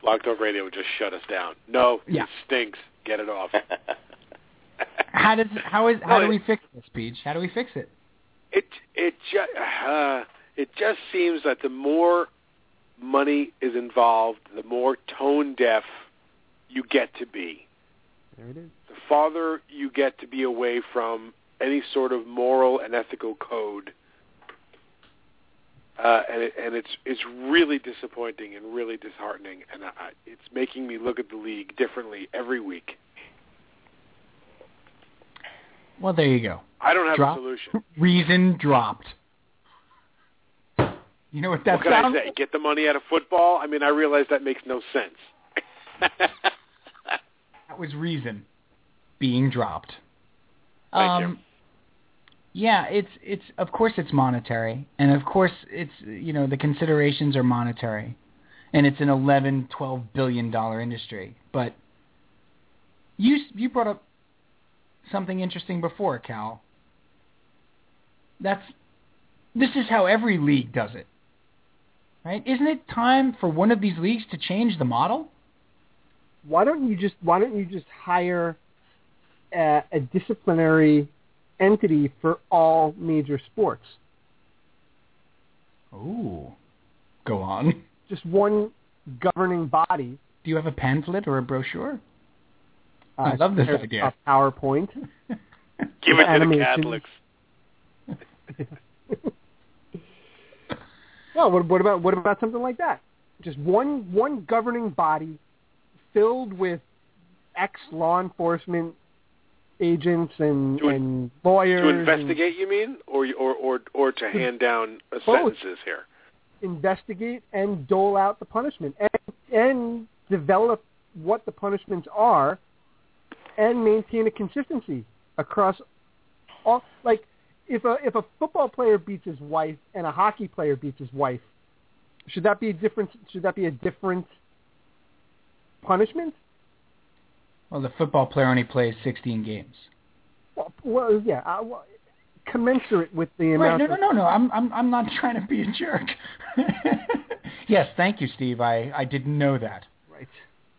Blog Talk Radio would just shut us down. No, Yeah. it stinks. Get it off. How does how is how No, do we it- fix this, Peach? How do we fix it? it it just uh, it just seems that the more money is involved, the more tone deaf you get to be. There it is. The farther you get to be away from any sort of moral and ethical code. Uh, and it, and it's it's really disappointing and really disheartening, and I, it's making me look at the league differently every week. Well, there you go. I don't have Drop. a solution. Reason dropped. You know what that what sounds? I say? Get the money out of football? I mean, I realize that makes no sense. That was reason being dropped. Thank you. um, Yeah, it's it's of course it's monetary, and of course it's you know the considerations are monetary, and it's an eleven twelve billion dollar industry. But you you brought up something interesting before, Cal. That's this is how every league does it, right? Isn't it time for one of these leagues to change the model? Why don't you just Why don't you just hire a, a disciplinary entity for all major sports? Ooh, go on. Just one governing body. Do you have a pamphlet or a brochure? Uh, I love this there's idea. A PowerPoint. Give it to the Animations. Catholics. well, what, what about what about something like that? Just one one governing body filled with ex law enforcement agents and, To in- and lawyers To and investigate, you mean, or or or or to hand down Both. sentences here? investigate and dole out the punishment and and develop what the punishments are and maintain a consistency across all like if a if a football player beats his wife and a hockey player beats his wife should that be a different should that be a different punishment Well, the football player only plays 16 games. well, well yeah uh, well, commensurate with the Right? amount No, no, of no, no. I'm, I'm, I'm not trying to be a jerk. yes, thank you, Steve. I, I didn't know that. right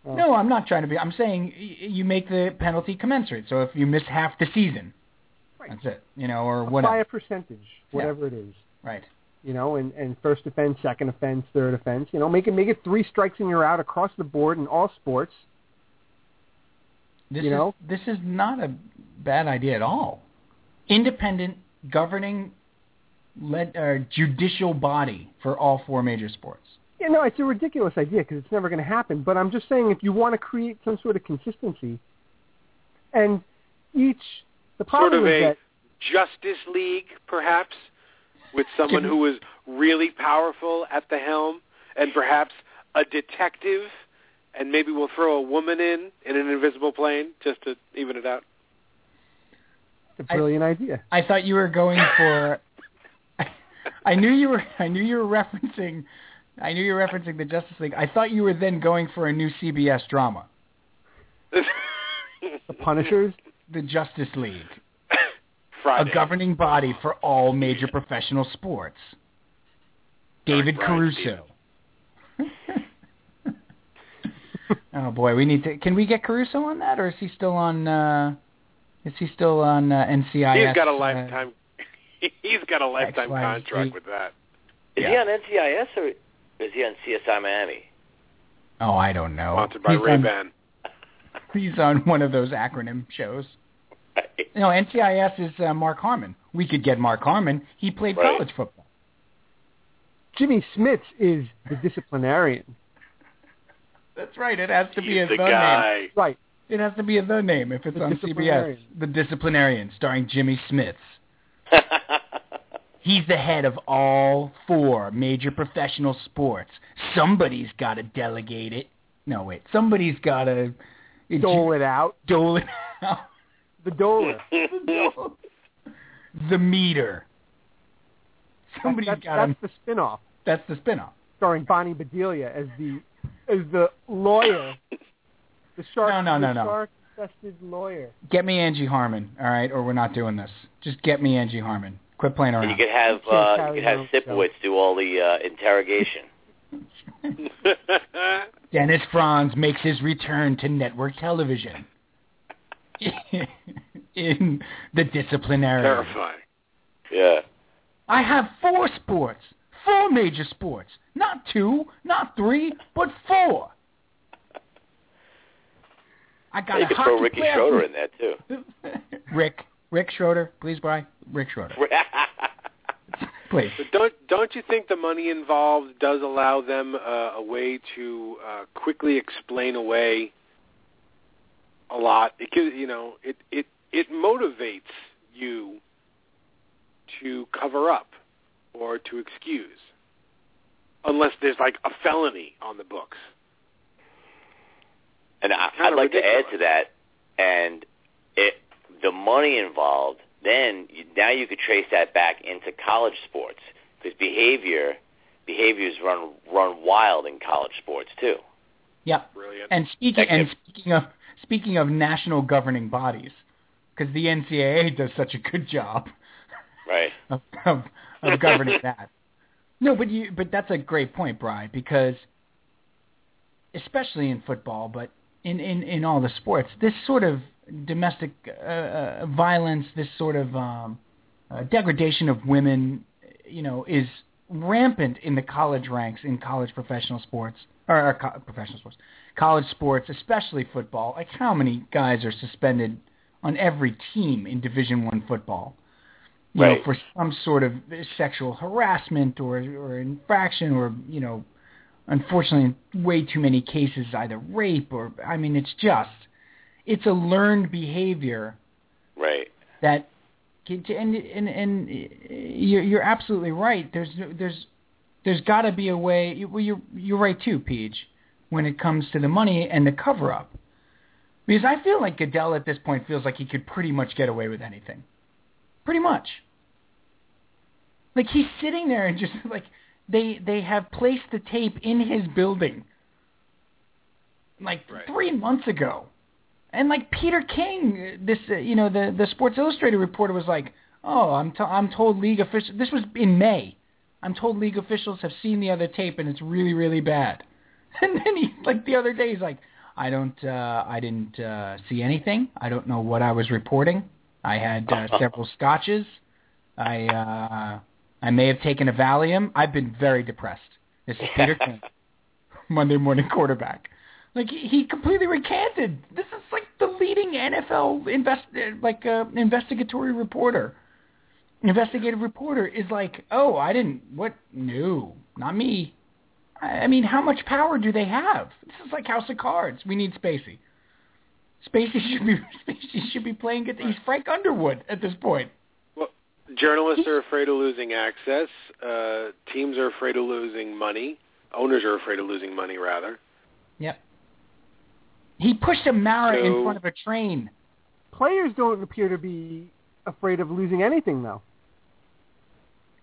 Oh. No, I'm not trying to be. I'm saying you make the penalty commensurate. So if you miss half the season, Right. that's it. You know, or whatever. by whatever. a percentage whatever it is Right. you know, and, and first offense, second offense, third offense. You know, make it make it three strikes and you're out across the board in all sports. This You is know? this is not a bad idea at all. Independent governing led, uh, judicial body for all four major sports. You know, it's a ridiculous idea because it's never going to happen. But I'm just saying, if you want to create some sort of consistency, and each the Sort problem of is a that Justice League, perhaps, with someone who was really powerful at the helm, and perhaps a detective, and maybe we'll throw a woman in in an invisible plane just to even it out. it's a brilliant idea. I thought you were going for. I knew you were. I knew you were referencing. I knew you were referencing the Justice League. I thought you were then going for a new CBS drama, The Punishers. the Justice League, Friday. a governing body for all major professional sports. David Brian Caruso. oh boy, we need to. Can we get Caruso on that, or is he still on? uh Is he still on uh, NCIS? He's got a uh, lifetime. He's got a lifetime XYZ. contract with that. Is Yeah. he on NCIS or is he on CSI Miami? oh, I don't know. Sponsored by He's Ray on- Ban. He's on one of those acronym shows. Right. No, NCIS is uh, Mark Harmon. We could get Mark Harmon. He played Right. college football. Jimmy Smits is the disciplinarian. That's right. It has to be a the the name. guy. Right. It has to be a the name if it's The on CBS. The Disciplinarian, starring Jimmy Smits. He's the head of all four major professional sports. Somebody's got to delegate it. No, wait. Somebody's got to Dole it out. dole it out. The doler. the meter. Somebody's that's, got that's to. the spin-off, That's the spin-off. starring Bonnie Bedelia as the as the lawyer. The shark. No, no, no, the no. Shark-infested lawyer. Get me Angie Harmon, all right, or we're not doing this. Just get me Angie Harmon. Quit playing And around. you could have can't uh, you could have your own Sipowicz do all the uh, interrogation. Dennis Franz makes his return to network television in the disciplinary. Terrifying. Yeah. I have four sports, four major sports, not two, not three, but four. I got you a could hockey throw Ricky player Schroder in there too. Rick, Rick Schroder, please, Bry. Rick Schroder, please. But don't don't you think the money involved does allow them uh, a way to uh, quickly explain away a lot? It gives you know it it it motivates you to cover up or to excuse. unless there's like a felony on the books. And I, I'd like to add to that, and it the money involved. Then you, now you could trace that back into college sports because behavior behaviors run run wild in college sports too. Yeah, Brilliant. And speaking That and gives- speaking of speaking of national governing bodies, because the NCAA does such a good job Right. of, of, of governing that. No, but you but that's a great point, Brian, because especially in football, but in, in, in all the sports, this sort of domestic uh, uh, violence, this sort of um, uh, degradation of women, you know, is rampant in the college ranks in college professional sports or, or co- professional sports, college sports, especially football. Like how many guys are suspended on every team in Division One football? You know, for some sort of sexual harassment or or infraction or you know, unfortunately, way too many cases either rape or I mean, it's just it's a learned behavior Right. that and and and you're you're absolutely right. There's there's there's got to be a way. Well, you're you're right too, Peach, when it comes to the money and the cover up. Because I feel like Goodell at this point feels like he could pretty much get away with anything. Pretty much. Like he's sitting there and just like they they have placed the tape in his building like Right. three months ago. And like Peter King, this uh, you know the the Sports Illustrated reporter was like, "Oh, I'm to- I'm told league officials. This was in May. I'm told league officials have seen the other tape and it's really really bad." And then he like the other day he's like, "I don't uh I didn't uh see anything. I don't know what I was reporting. I had uh, several scotches. I uh I may have taken a Valium. I've been very depressed." This is Peter King, Monday morning quarterback. Like he, completely recanted. This is like the leading NFL invest like uh, investigatory reporter. Investigative reporter is like, "Oh, I didn't what? No, not me." I mean, how much power do they have? This is like House of Cards. We need Spacey. Spacey should be Spacey should be playing. He's Frank Underwood at this point. Well, journalists are afraid of losing access. Uh, teams are afraid of losing money. Owners are afraid of losing money, rather. Yep. He pushed a Mara in front of a train. Players don't appear to be afraid of losing anything, though.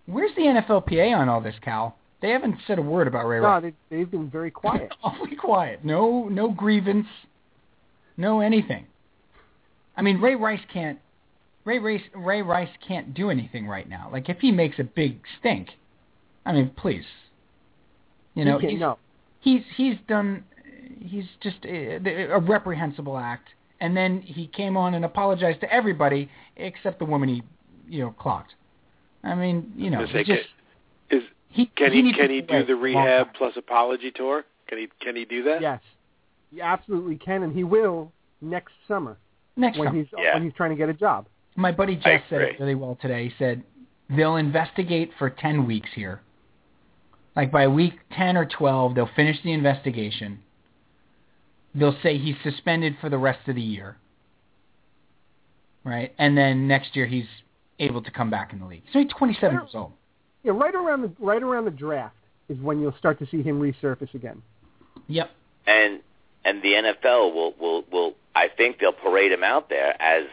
Where's the NFLPA on all this, Cal? They haven't said a word about Ray No, Rice. they, they've been very quiet. Awfully quiet. No, no grievance. No anything. I mean, Ray Rice can't. Ray Rice, Ray Rice can't do anything right now. Like if he makes a big stink, I mean, please. You know, He can't- he's, no. he's he's done. He's just uh, a, a reprehensible act. And then he came on and apologized to everybody except the woman he, you know, clocked. I mean, you know, say, he just Is he can he he can he do the for a long rehab plus apology tour? Can he can he do that? Yes, he absolutely can, and he will next summer next when time? he's Yeah. when he's trying to get a job. My buddy I Jeff said it really well today. He said they'll investigate for 10 weeks here. Like by week 10 or 12, they'll finish the investigation. They'll say he's suspended for the rest of the year. Right? And then next year he's able to come back in the league. So he's 27 years old. Yeah, right around the right around the draft is when you'll start to see him resurface again. Yep. and and the NFL will will will I think they'll parade him out there as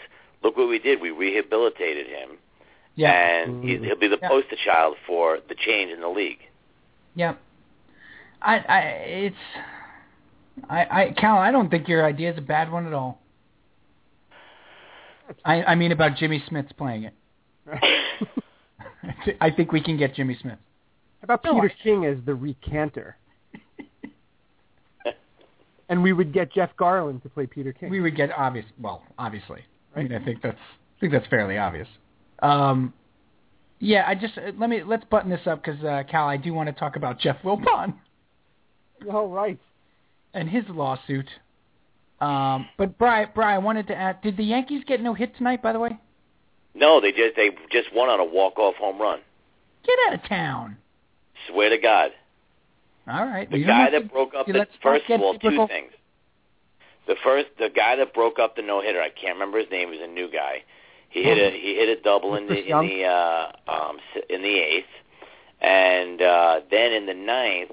look what we did we rehabilitated him Yeah. and he, he'll be the Yeah. poster child for the change in the league. Yep. I I it's I I Cal, I don't think your idea is a bad one at all. I I mean about Jimmy Smits playing it. I thi- I think we can get Jimmy Smith. How about No, Peter I- King as the recanter? and we would get Jeff Garlin to play Peter King. We would get obvious. Well, obviously. I mean, I think that's I think that's fairly obvious. Um, yeah, I just uh, let me let's button this up because uh, Cal, I do want to talk about Jeff Wilpon oh, right. And his lawsuit. Um, but Bry, Bry, I wanted to add: Did the Yankees get no hit tonight? By the way, No, they just they just won on a walk off home run. get out of town. Swear to God. All right, The don't guy that to- broke up the first of all, typical- two things. The first, the guy that broke up the no hitter, I can't remember his name. He was a new guy. He hit a he hit a double in the in the uh, um in the eighth, And uh, then in the ninth,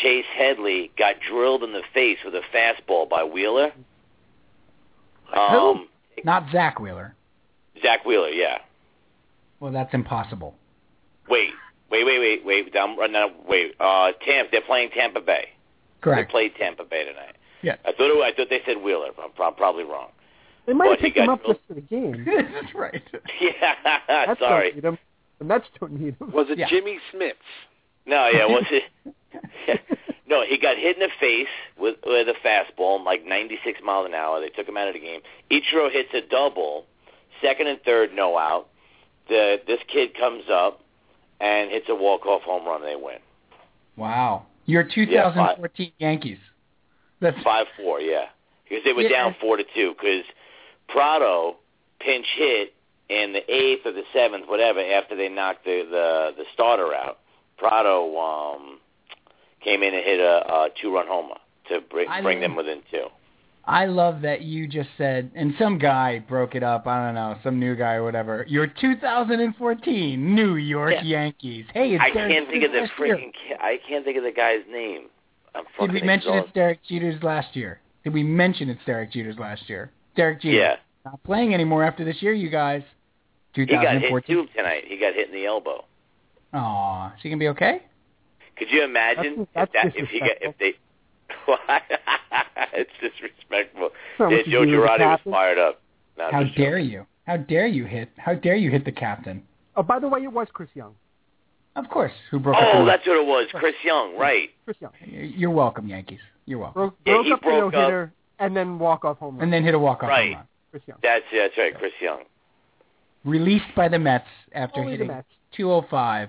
Chase Headley got drilled in the face with a fastball by Wheeler. Um, Not Zack Wheeler. Zack Wheeler, yeah. Well, that's impossible. Wait, wait, wait, wait, wait. I'm running out. Wait, uh, Tampa. They're playing Tampa Bay. Correct. They played Tampa Bay tonight. Yeah. I thought it, I thought they said Wheeler. I'm, I'm probably wrong. They might Well, have picked him got up just for the game. that's right. Yeah, That's sorry. Don't need him. The Mets don't need him. Was it Yeah. Jimmy Smits? No, yeah, was it? no, he got hit in the face with with a fastball, like 96 miles an hour. They took him out of the game. Ichiro hits a double, second and third, no out. The this kid comes up and hits a walk off home run. and They win Wow. Your 2014 Yankees. That's five four, yeah, because they were Yeah. down four to two. Because Prado pinch hit in the eighth or the seventh, whatever, after they knocked the the, the starter out. Prado um, came in and hit a, a two-run homer to bring, I bring them within two. I love that you just said, and some guy broke it up. I don't know, some new guy or whatever. Your 2014 New York Yeah. Yankees. Hey, it's I Derek can't think of the last year. freaking. I can't think of the guy's name. I'm Did we mention exhausted. it's Derek Jeter's last year? Did we mention it's Derek Jeter's last year? Derek Jeter. Yeah, Not playing anymore after this year, you guys. he got hit 2014. too tonight. He got hit in the elbow. Aw, is he gonna be okay? Could you imagine That's- if that if he got if they? it's disrespectful. Not Yeah, Joe do with the Girardi was fired up. No, How dare joking. you? How dare you hit? How dare you hit the captain? Oh, by the way, it was Chris Young. Of course. Who broke up? Oh, the that's what it was. Chris Young, right? Chris Young You're welcome, Yankees. You're welcome. broke, Yeah, broke he up the no hitter and then walk off home run. And then hit a walk-off Right. home run. Chris Young. That's that's right, Chris Young. Released by the Mets after Only hitting 205.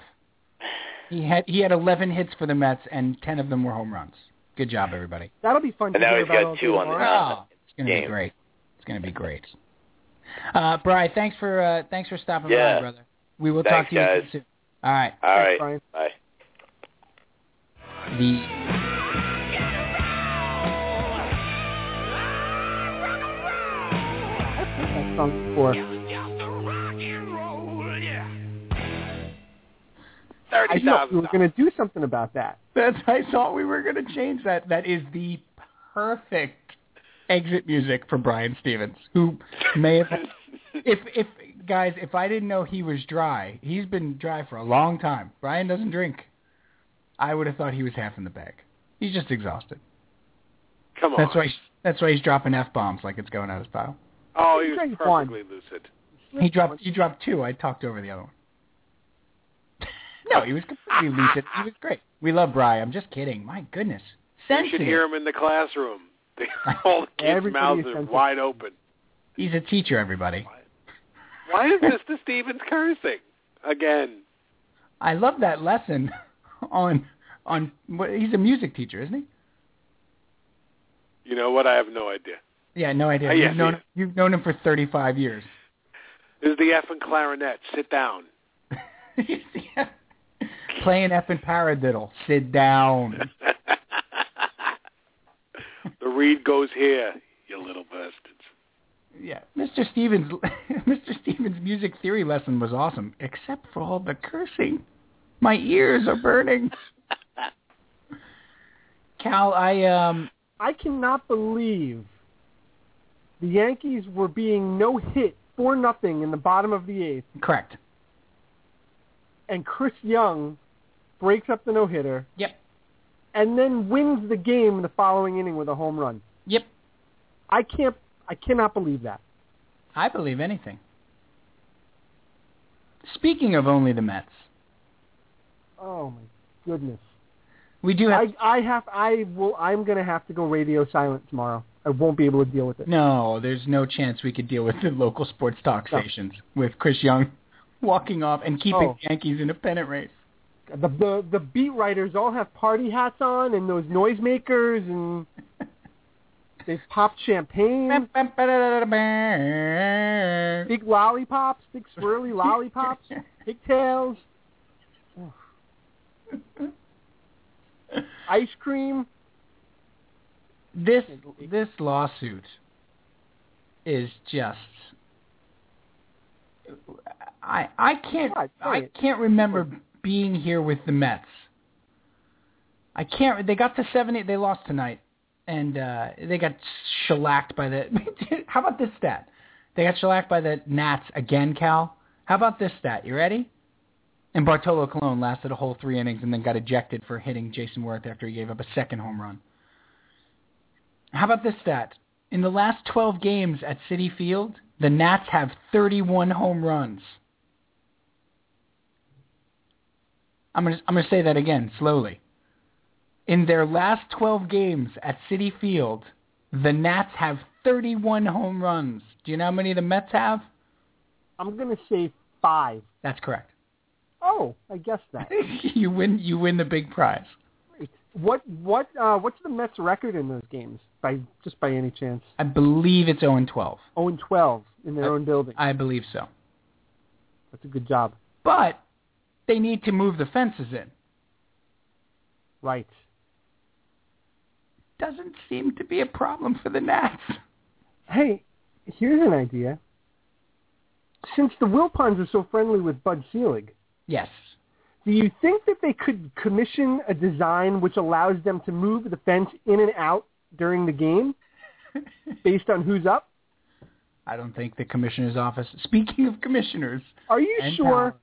He had he had 11 hits for the Mets and 10 of them were home runs. Good job, everybody. That'll be fun And to now hear he's about got two on the tomorrow. Oh, it's gonna be great. It's gonna be great. Uh, Bri, thanks for uh, thanks for stopping Yeah. by, brother. We will Thanks, talk to you guys. soon. All right. All Thanks, right, Brian. bye. The song before. I Thirty thought we were going to do something about that. That's I thought we were going to change that. That is the perfect exit music for Brian Stephens, who may have if if guys, if I didn't know he was dry, he's been dry for a long time. Brian doesn't drink. I would have thought he was half in the bag. He's just exhausted. Come on. That's why that's why he's dropping f bombs like it's going out his pile. Oh, he He was drank one. perfectly lucid. He dropped he dropped two. I talked over the other one. No, he was completely lucid. He was great. We love Bry. I'm just kidding. My goodness. You should hear him in the classroom. All the kids' mouths are wide open. He's a teacher, everybody. Why is Mr. Stephens cursing again? I love that lesson on on he's a music teacher, isn't he? You know what? I have no idea. Yeah, no idea. Uh, yes, you've known he is. you've known him for 35 years. This is the F and clarinet. Sit down. Playing F and paradiddle. Sit down. the reed goes here, you little bastards. Yeah, Mr. Stephens Mr. Stephens' music theory lesson was awesome, except for all the cursing. My ears are burning. Cal, I um I cannot believe the Yankees were being no hit for nothing in the bottom of the eighth, correct. and Chris Young breaks up the no hitter Yep. and then wins the game in the following inning with a home run. Yep. I can't. I cannot believe that. I believe anything. Speaking of only the Mets, Oh my goodness. we do have I I have I will I'm gonna have to go radio silent tomorrow. I won't be able to deal with it. No, there's no chance we could deal with the local sports talk No. stations with Chris Young walking off and keeping Oh. the Yankees in a pennant race. The, the the beat writers all have party hats on and those noisemakers and they've popped champagne, big lollipops, big swirly lollipops, pigtails, ice cream. This this lawsuit is just I I can't I can't remember being here with the Mets. I can't. They got to seven. Eight, they lost tonight, and uh, they got shellacked by the. how about this stat? They got shellacked by the Nats again, Cal. How about this stat? You ready? And Bartolo Colon lasted a whole three innings and then got ejected for hitting Jayson Werth after he gave up a second home run. How about this stat? In the last 12 games at Citi Field, the Nats have 31 home runs. I'm going to I'm going to say that again slowly. In their last 12 games at Citi Field, the Nats have 31 home runs. Do you know how many the Mets have? I'm going to say five. That's correct. Oh, I guessed that. you win you win the big prize. What what uh, what's the Mets record in those games? By just by any chance? I believe it's 0 and 12. 0 and 12 in their I- own building. I believe so. That's a good job. But they need to move the fences in. Right. Doesn't seem to be a problem for the Nats. Hey, here's an idea. Since the Wilpons are so friendly with Bud Selig, Yes. do you think that they could commission a design which allows them to move the fence in and out during the game based on who's up? I don't think the commissioner's office. Speaking of commissioners, Are you sure? power,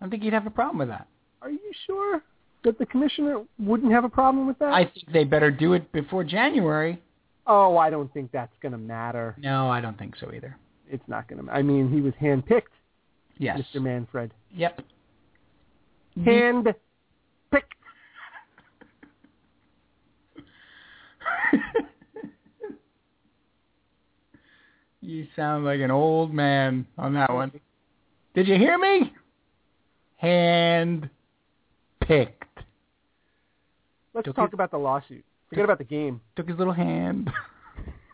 don't think he'd have a problem with that. Are you sure that the commissioner wouldn't have a problem with that? I think they better do it before January. oh, I don't think that's going to matter. No, I don't think so either. It's not going to. I mean, he was handpicked, Yes. Mr. Manfred. Yep. Hand picked. you sound like an old man on that one. Did you hear me? Hand picked. Let's Took talk it- about the lawsuit. Forget about the game. Took his little hand.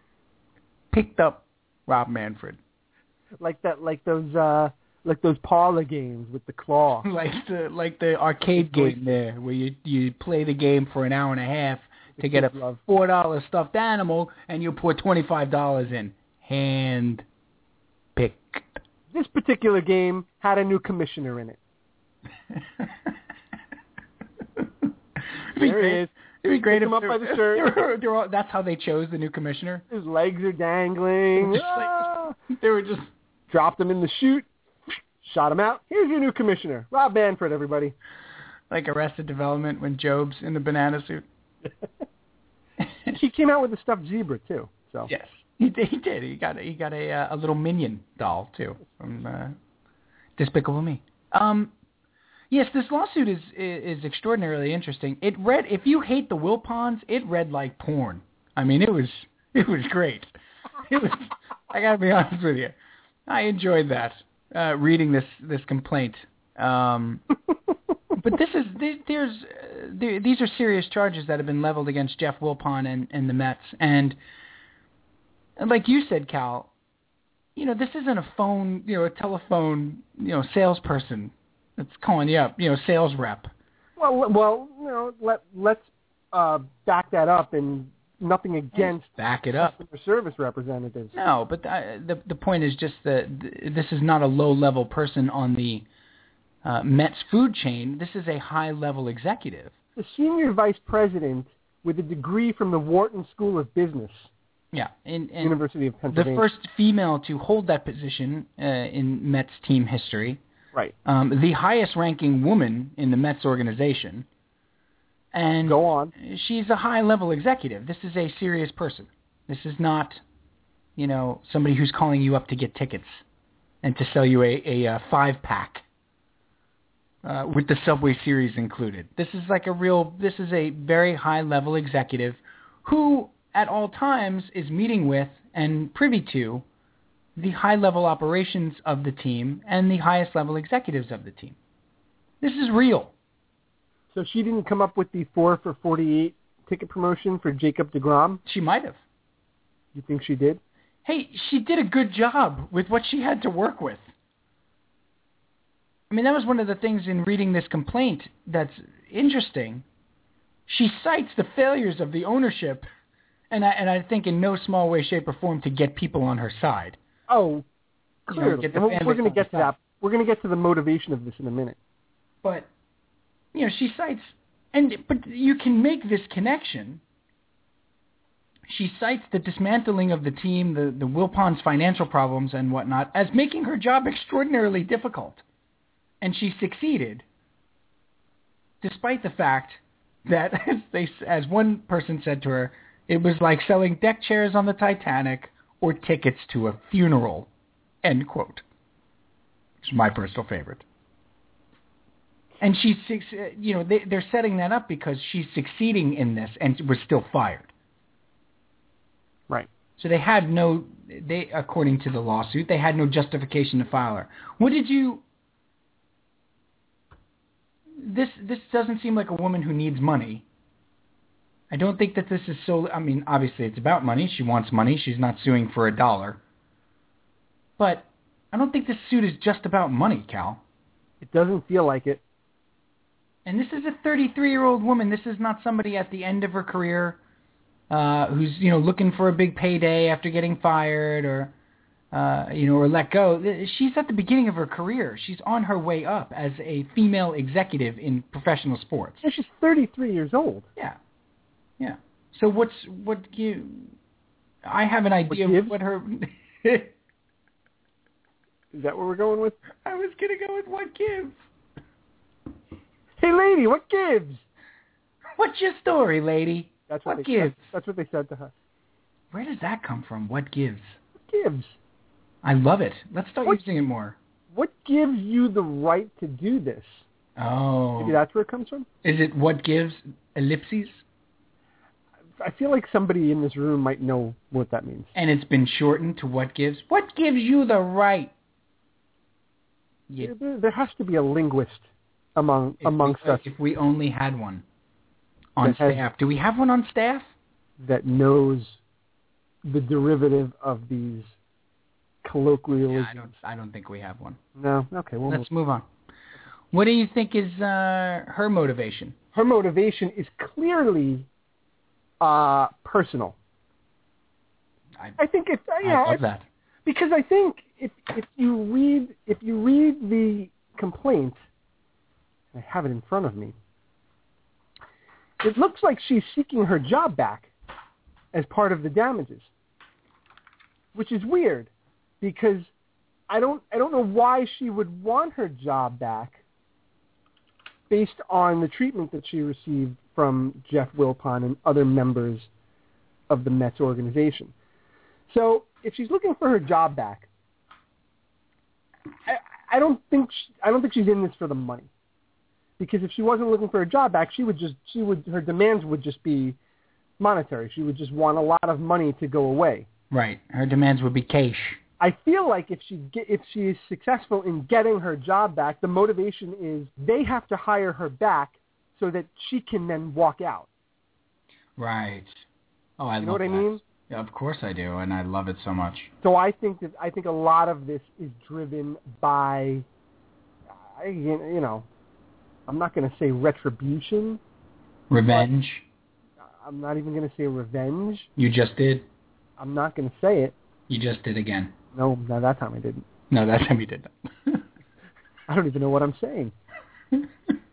picked up Rob Manfred. Like that. Like those. uh Like those parlor games with the claw. like the like the arcade game there where you you play the game for an hour and a half to get a love. four dollar stuffed animal and you put twenty five dollars in. Hand picked. This particular game had a new commissioner in it. There he is. It'd be great him if up by the shirt. they were- they were all- that's how they chose the new commissioner. His legs are dangling. Just like- Ah! They were just Dropped him in the chute. Shot him out. Here's your new commissioner, Rob Manfred. Everybody. like Arrested Development when Job's in the banana suit. he came out with the stuffed zebra too. So Yes, he did. He did. He got a, he got a uh, a little minion doll too from uh, Despicable Me. Um, yes, this lawsuit is is extraordinarily interesting. It read if you hate the Wilpons, it read like porn. I mean, it was it was great. It was. I gotta be honest with you, I enjoyed that uh, reading this this complaint. Um, but this is there- there's there, these are serious charges that have been leveled against Jeff Wilpon and, and the Mets, and like you said, Cal, you know this isn't a phone, you know, a telephone, you know, salesperson that's calling you up, you know, sales rep. well, well, you know, let let's uh, back that up and nothing against Back it up. customer service representatives. No, but the the, the point is just that th- this is not a low level person on the uh, Mets food chain. This is a high level executive. The senior vice president with a degree from the Wharton School of Business, Yeah, and, and University of Pennsylvania. the first female to hold that position uh, in Mets team history. Right. um, the highest ranking woman in the Mets organization, and Go on. she's a high level executive. This is a serious person. This is not, you know, somebody who's calling you up to get tickets and to sell you a, a, uh five pack uh, with the Subway Series included. This is like a real. This is a very high level executive who, at all times, is meeting with and privy to the high level operations of the team and the highest level executives of the team. This is real. So she didn't come up with the four for forty-eight ticket promotion for Jacob Degrom. She might have. You think she did? Hey, she did a good job with what she had to work with. I mean, that was one of the things in reading this complaint that's interesting. She cites the failures of the ownership, and I, and I think in no small way, shape, or form to get people on her side. Oh, You know, clearly. And we're we're going to get to that. We're going to get to the motivation of this in a minute. But you know, she cites, and but you can make this connection. She cites the dismantling of the team, the the Wilpons' financial problems and whatnot, as making her job extraordinarily difficult, and she succeeded, despite the fact that, as they, as one person said to her, it was like selling deck chairs on the Titanic or tickets to a funeral. End quote. It's my personal favorite. And she's, suc- you know, they, they're setting that up because she's succeeding in this and was still fired. Right. So they had no, they according to the lawsuit, they had no justification to file her. What did you? This this doesn't seem like a woman who needs money. I don't think that this is so. I mean, obviously it's about money. She wants money. She's not suing for a dollar. But I don't think this suit is just about money, Cal. It doesn't feel like it. And this is a 33-year-old woman. This is not somebody at the end of her career uh, who's you know looking for a big payday after getting fired or uh, you know or let go. She's at the beginning of her career. She's on her way up as a female executive in professional sports. And she's 33 years old. Yeah, yeah. So what's what you? I have an idea of what her. Is that what we're going with? I was gonna go with what gives. Hey, lady, what gives? What's your story, lady? That's what, What they gives? Said. That's what they said to her. Where does that come from? What gives? What gives? I love it. Let's start What- using it more. What gives you the right to do this? Oh. Maybe that's where it comes from. Is it what gives ellipses? I feel like somebody in this room might know what that means. And it's been shortened to what gives? What gives you the right? Yeah. There, there has to be a linguist among amongst we, us If we only had one on That has- staff. Do we have one on staff? that knows the derivative of these Yeah, colloquialisms. I don't. I don't think we have one. No. Okay. Well, Let's move on. What do you think is uh, her motivation? her motivation is clearly uh, personal. I, I think it's I yeah, love that. because I think if if you read if you read the complaint, I have it in front of me. It looks like she's seeking her job back as part of the damages, which is weird because I don't I don't know why she would want her job back based on the treatment that she received from Jeff Wilpon and other members of the Mets organization. So if she's looking for her job back, I, I don't think she, I don't think she's in this for the money. Because if she wasn't looking for a job back, she would just she would her demands would just be monetary. She would just want a lot of money to go away. Right. Her demands would be cash. I feel like if she get, if she is successful in getting her job back, the motivation is they have to hire her back so that she can then walk out. Right. Oh, I You know what I mean? Yeah, of course I do, and I love it so much. So I think that I think a lot of this is driven by, I, you know, I'm not going to say retribution. Revenge. I'm not even going to say revenge. You just did. I'm not going to say it. You just did again. No, no, that time I didn't. No, that time you did that. I don't even know what I'm saying.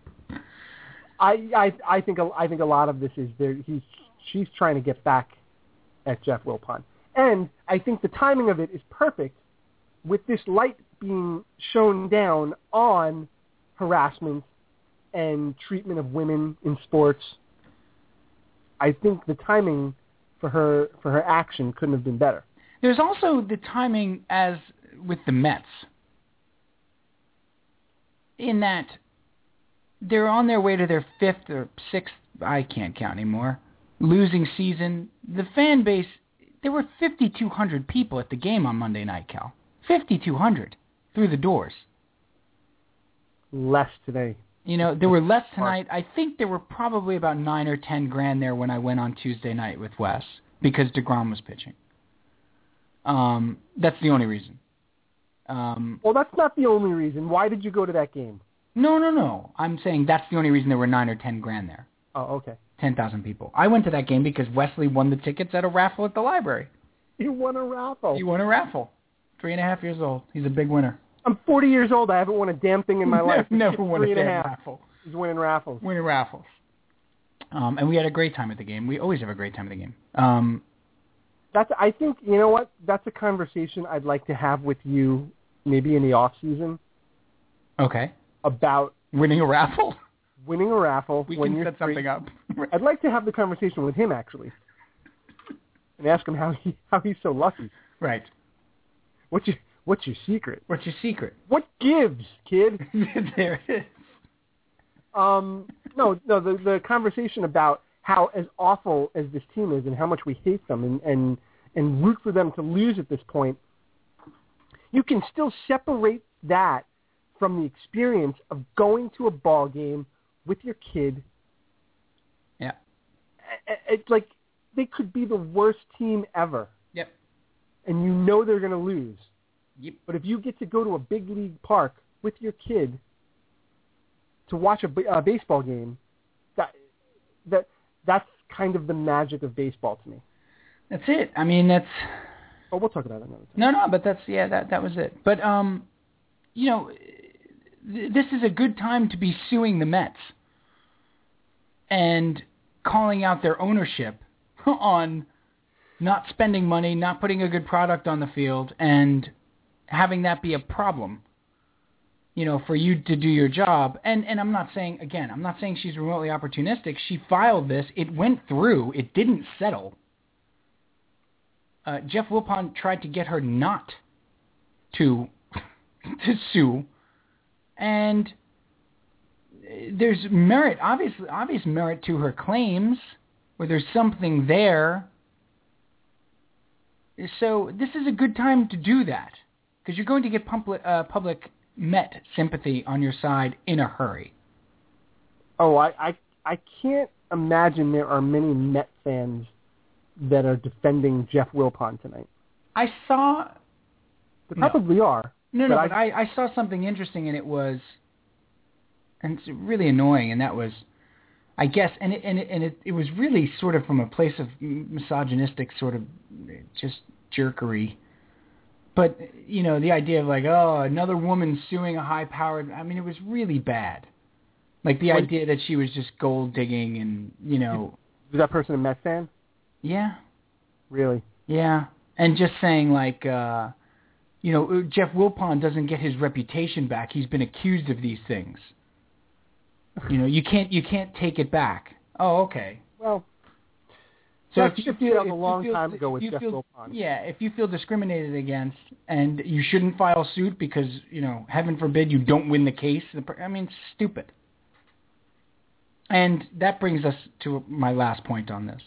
I I I think I think a lot of this is there. He's she's trying to get back at Jeff Wilpon, and I think the timing of it is perfect, with this light being shown down on harassment and treatment of women in sports. I think the timing for her for her action couldn't have been better. There's also the timing as with the Mets, in that they're on their way to their fifth or sixth, I can't count anymore, losing season. The fan base, there were 5,200 people at the game on Monday night, Cal. 5,200 through the doors. Less today. You know, there were less tonight. I think there were probably about nine or ten grand there when I went on Tuesday night with Wes because Degrom was pitching. Um, that's the only reason. Um, Well, that's not the only reason. Why did you go to that game? No, no, no. I'm saying that's the only reason there were nine or ten grand there. Oh, okay. Ten thousand people. I went to that game because Wesley won the tickets at a raffle at the library. You won a raffle. He won a raffle. Three and a half years old. He's a big winner. I'm 40 years old. I haven't won a damn thing in my life. Never It's won a and a damn raffle. He's winning raffles. winning raffles. Um, and we had a great time at the game. We always have a great time at the game. Um, That's. I think you know what. That's a conversation I'd like to have with you, maybe in the off season, okay, about winning a raffle. winning a raffle We when can set free. something up. I'd like to have the conversation with him actually, and ask him how he how he's so lucky. right. What's your What's your secret? What's your secret? What gives, kid? there it is. Um, no, no. The the conversation about how as awful as this team is and how much we hate them and and and root for them to lose at this point. You can still separate that from the experience of going to a ball game with your kid. Yeah. It's like they could be the worst team ever, Yep. and you know they're going to lose. Yep. But if you get to go to a big league park with your kid to watch a baseball game, that that that's kind of the magic of baseball to me. That's it. I mean, that's But we'll talk about it another time. no, no. But that's yeah. That that was it. But um, you know, this is a good time to be suing the Mets and calling out their ownership on not spending money, not putting a good product on the field, and having that be a problem. You know, for you to do your job. And and I'm not saying again, I'm not saying she's remotely opportunistic. She filed this. It went through. It didn't settle. Uh, Jeff Wilpon tried to get her not to to sue, and there's merit, obviously, obvious merit to her claims, where there's something there. So this is a good time to do that, because you're going to get public, uh, public Met sympathy on your side in a hurry. Oh, I, I I can't imagine there are many Met fans that are defending Jeff Wilpon tonight. I saw There No. probably are. No, no, But but I, I saw something interesting, and it was, and it's really annoying, and that was, I guess, and it, and it, and it, it was really sort of from a place of misogynistic sort of just jerkery. But you know, the idea of like, oh, another woman suing a high-powered. I mean, it was really bad. Like the What- idea that she was just gold digging, and you know, Is that person a Met fan? yeah, Really? yeah, and just saying like, uh, you know, Jeff Wilpon doesn't get his reputation back. He's been accused of these things. You know, you can't you can't take it back. Oh, okay. Well, So if you feel a long feel- time ago with Jeff feel- Wilpon. Yeah, if you feel discriminated against and you shouldn't file suit because you know, heaven forbid you don't win the case. I mean, stupid. And that brings us to my last point on this.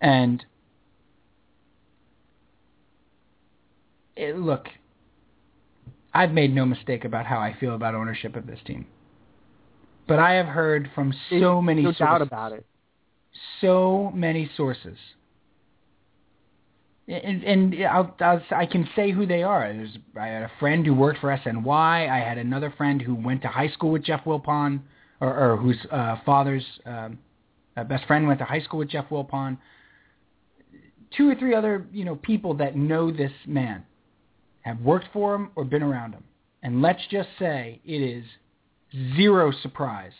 And it, look, I've made no mistake about how I feel about ownership of this team. But I have heard from so many no sources doubt about it. so many sources. And, and I'll, I'll, I can say who they are. There's, I had a friend who worked for SNY. I had another friend who went to high school with Jeff Wilpon, or, or whose uh, father's um, uh, best friend went to high school with Jeff Wilpon. Two or three other, you know, people that know this man have worked for him or been around him. And let's just say it is zero surprise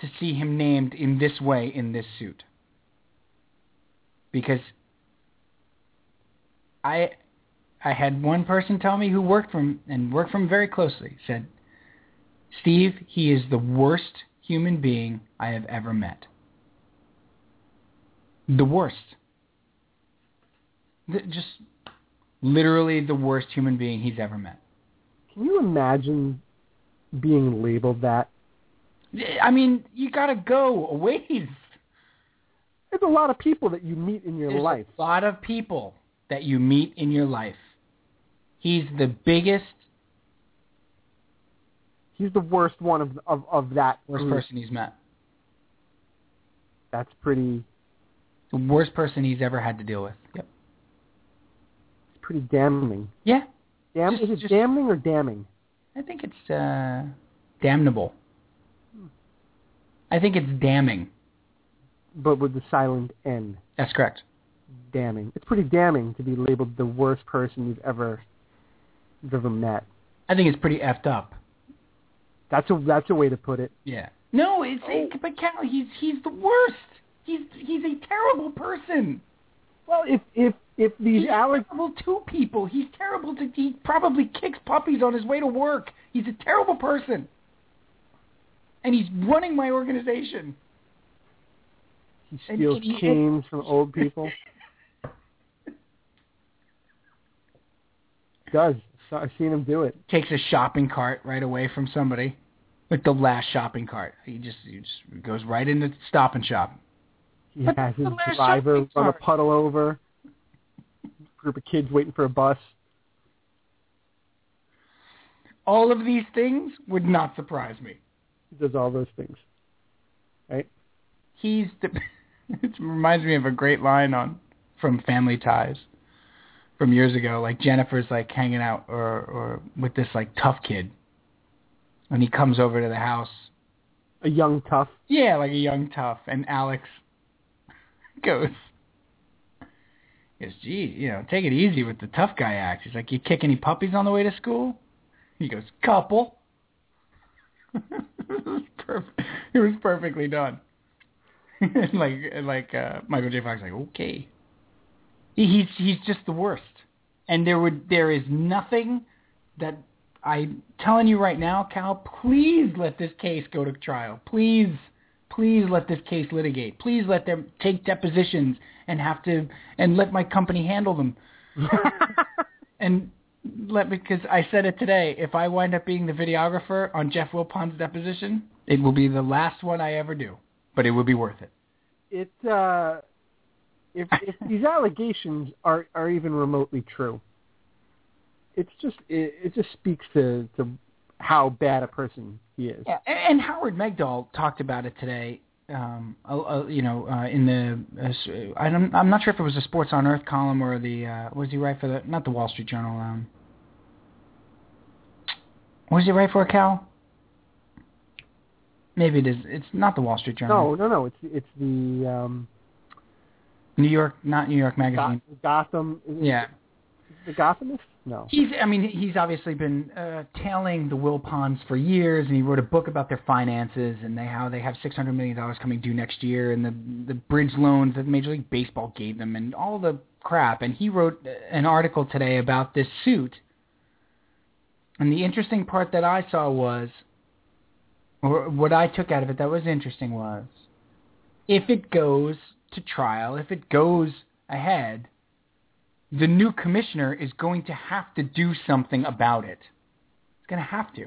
to see him named in this way in this suit. Because I I had one person tell me who worked from and worked from very closely said, "Steve, he is the worst human being I have ever met. The worst. The, just literally the worst human being he's ever met." Can you imagine being labeled that? I mean, you got to go a ways. There's a lot of people that you meet in your There's life. a lot of people that you meet in your life. He's the biggest, He's the worst one of of, of that worst group. person he's met. That's pretty The worst person he's ever had to deal with. Yep. Pretty damning. Yeah, Dam- Just- is it just- damning or damning? I think it's uh, damnable. I think it's damning. But with the silent N. That's correct. Damning. It's pretty damning to be labeled the worst person you've ever you've ever met. I think it's pretty effed up. That's a that's a way to put it. Yeah. No, it's Oh. but Cal, he's he's the worst. He's he's a terrible person. Well, if if if these He's Alex terrible to people. He's terrible to. He probably kicks puppies on his way to work. He's a terrible person. And he's running my organization. he and steals he- canes from old people, does So- I've seen him do it. Takes a shopping cart right away from somebody, like the last shopping cart. He just he just goes right into Stop and Shop. He But has his driver run a puddle over. Group of kids waiting for a bus. All of these things would not surprise me. He does all those things. Right? He's the. it reminds me of a great line on from Family Ties from years ago. Like Jennifer's like hanging out or or with this like tough kid, and he comes over to the house. A young tough. Yeah, like a young tough, and Alex goes. Goes, gee, you know, take it easy with the tough guy act. He's like, you kick any puppies on the way to school? He goes, couple. it, was perfectly done. and like, and like uh, Michael J. Fox, like, okay. He, he's he's just the worst. And there would there is nothing that I'm telling you right now, Cal. Please let this case go to trial. Please, please let this case litigate. Please let them take depositions and have to and let my company handle them. and let because I said it today. If I wind up being the videographer on Jeff Wilpon's deposition, it will be the last one I ever do. But it would be worth it. It uh, if if these allegations are are even remotely true, it's just it, it just speaks to to how bad a person he is. Yeah, and, and Howard Megdal talked about it today. Um, uh, you know, uh, in the uh, s- I don't, I'm not sure if it was the Sports on Earth column or the uh, was he write for the not the Wall Street Journal. Um, was he write for Cal? Maybe it is. It's not the Wall Street Journal. No, no, no. It's it's the um, New York, not New York Magazine. Gotham. Yeah. The Gothamist? No. He's, I mean, he's obviously been uh, tailing the Wilpons for years, and he wrote a book about their finances and they, how they have six hundred million dollars coming due next year, and the the bridge loans that Major League Baseball gave them, and all the crap. And he wrote an article today about this suit. And the interesting part that I saw was, or what I took out of it that was interesting was, if it goes to trial, if it goes ahead, the new commissioner is going to have to do something about it. It's going to have to.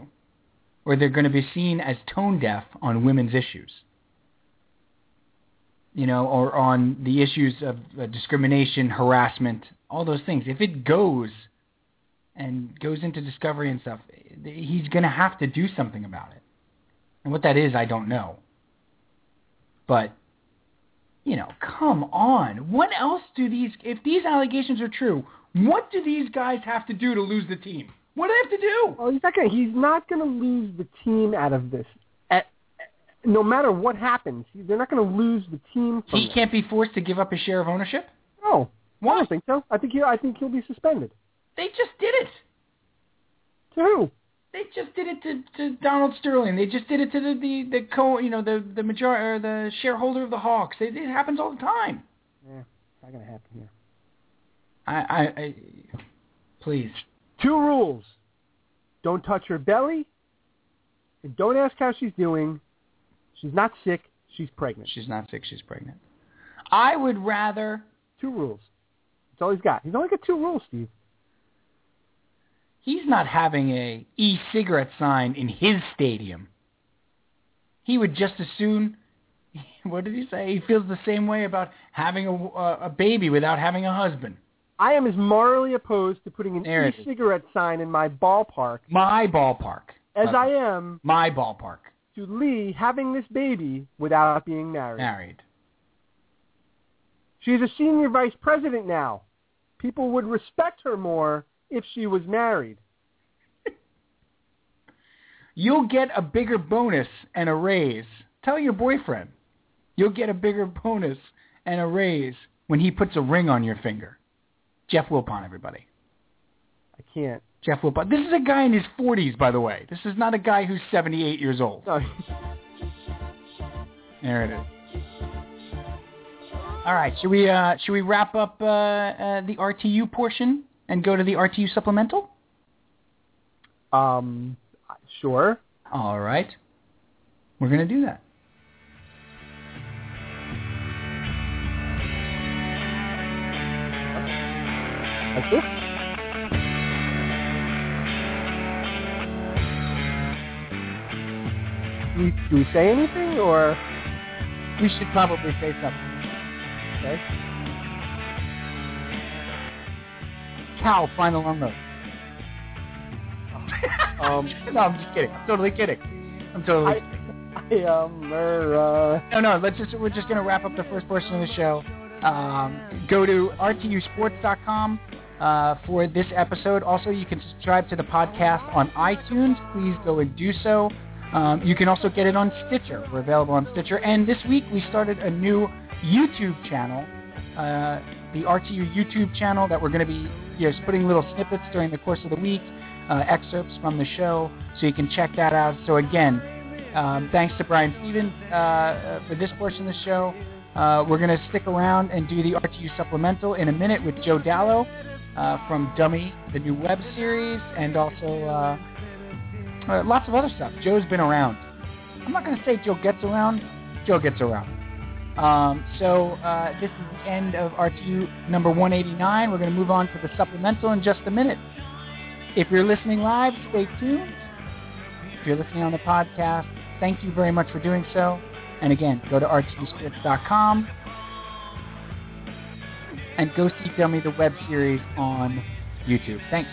Or they're going to be seen as tone deaf on women's issues. You know, or on the issues of uh, discrimination, harassment, all those things. If it goes and goes into discovery and stuff, he's going to have to do something about it. And what that is, I don't know. But you know, come on. What else do these, if these allegations are true, what do these guys have to do to lose the team? What do they have to do? Well, he's not gonna. He's not gonna lose the team out of this. At, no matter what happens, they're not gonna lose the team. He this. can't be forced to give up his share of ownership? No, Why? I don't think so. I think he. I think he'll be suspended. They just did it. To who? They just did it to, to Donald Sterling. They just did it to the, the, the co, you know, the, the major, or the shareholder of the Hawks. It, it happens all the time. Yeah, it's not gonna happen here. I, I, I, please. Two rules: don't touch her belly, and don't ask how she's doing. She's not sick. She's pregnant. She's not sick. She's pregnant. I would rather Two rules. That's all he's got. He's only got two rules, Steve. He's not having a e-cigarette sign in his stadium. He would just as soon. What did he say? He feels the same way about having a, a, baby without having a husband. I am as morally opposed to putting an There e-cigarette sign in my ballpark My ballpark. as I am My ballpark. to Leigh having this baby without being married. Married. She's a senior vice president now. People would respect her more if she was married. You'll get a bigger bonus and a raise. Tell your boyfriend. You'll get a bigger bonus and a raise when he puts a ring on your finger. Jeff Wilpon, everybody. I can't. Jeff Wilpon. This is a guy in his 40s, by the way. This is not a guy who's 78 years old. No, There it is. All right, should we uh, should we wrap up uh, uh, the RTU portion and go to the RTU supplemental? um, sure. All right, we're gonna do that. Do we, do we say anything or We should probably say something. okay? Cal, final unload. Um, no, I'm just kidding. I'm totally kidding. I'm totally. I um er, uh, No, no. Let's just we're just gonna wrap up the first portion of the show. Um, go to rtusports.com uh, for this episode. Also, you can subscribe to the podcast on iTunes. Please go and do so. Um, you can also get it on Stitcher. We're available on Stitcher. And this week we started a new YouTube channel, uh, the RTU YouTube channel that we're going to be you know, just putting little snippets during the course of the week, uh, excerpts from the show, so you can check that out. So again, um, thanks to Brian Stephens uh, uh, for this portion of the show. Uh, we're going to stick around and do the RTU supplemental in a minute with Joe Dalo uh, from Dummy, the new web series, and also uh, lots of other stuff. Joe's been around. I'm not going to say Joe gets around. Joe gets around. Um, so uh, this is the end of RTU number 189. We're going to move on to the supplemental in just a minute. If you're listening live, stay tuned. If you're listening on the podcast, thank you very much for doing so. And again, go to rtsports.com and go see Dummy the web series on YouTube. Thanks.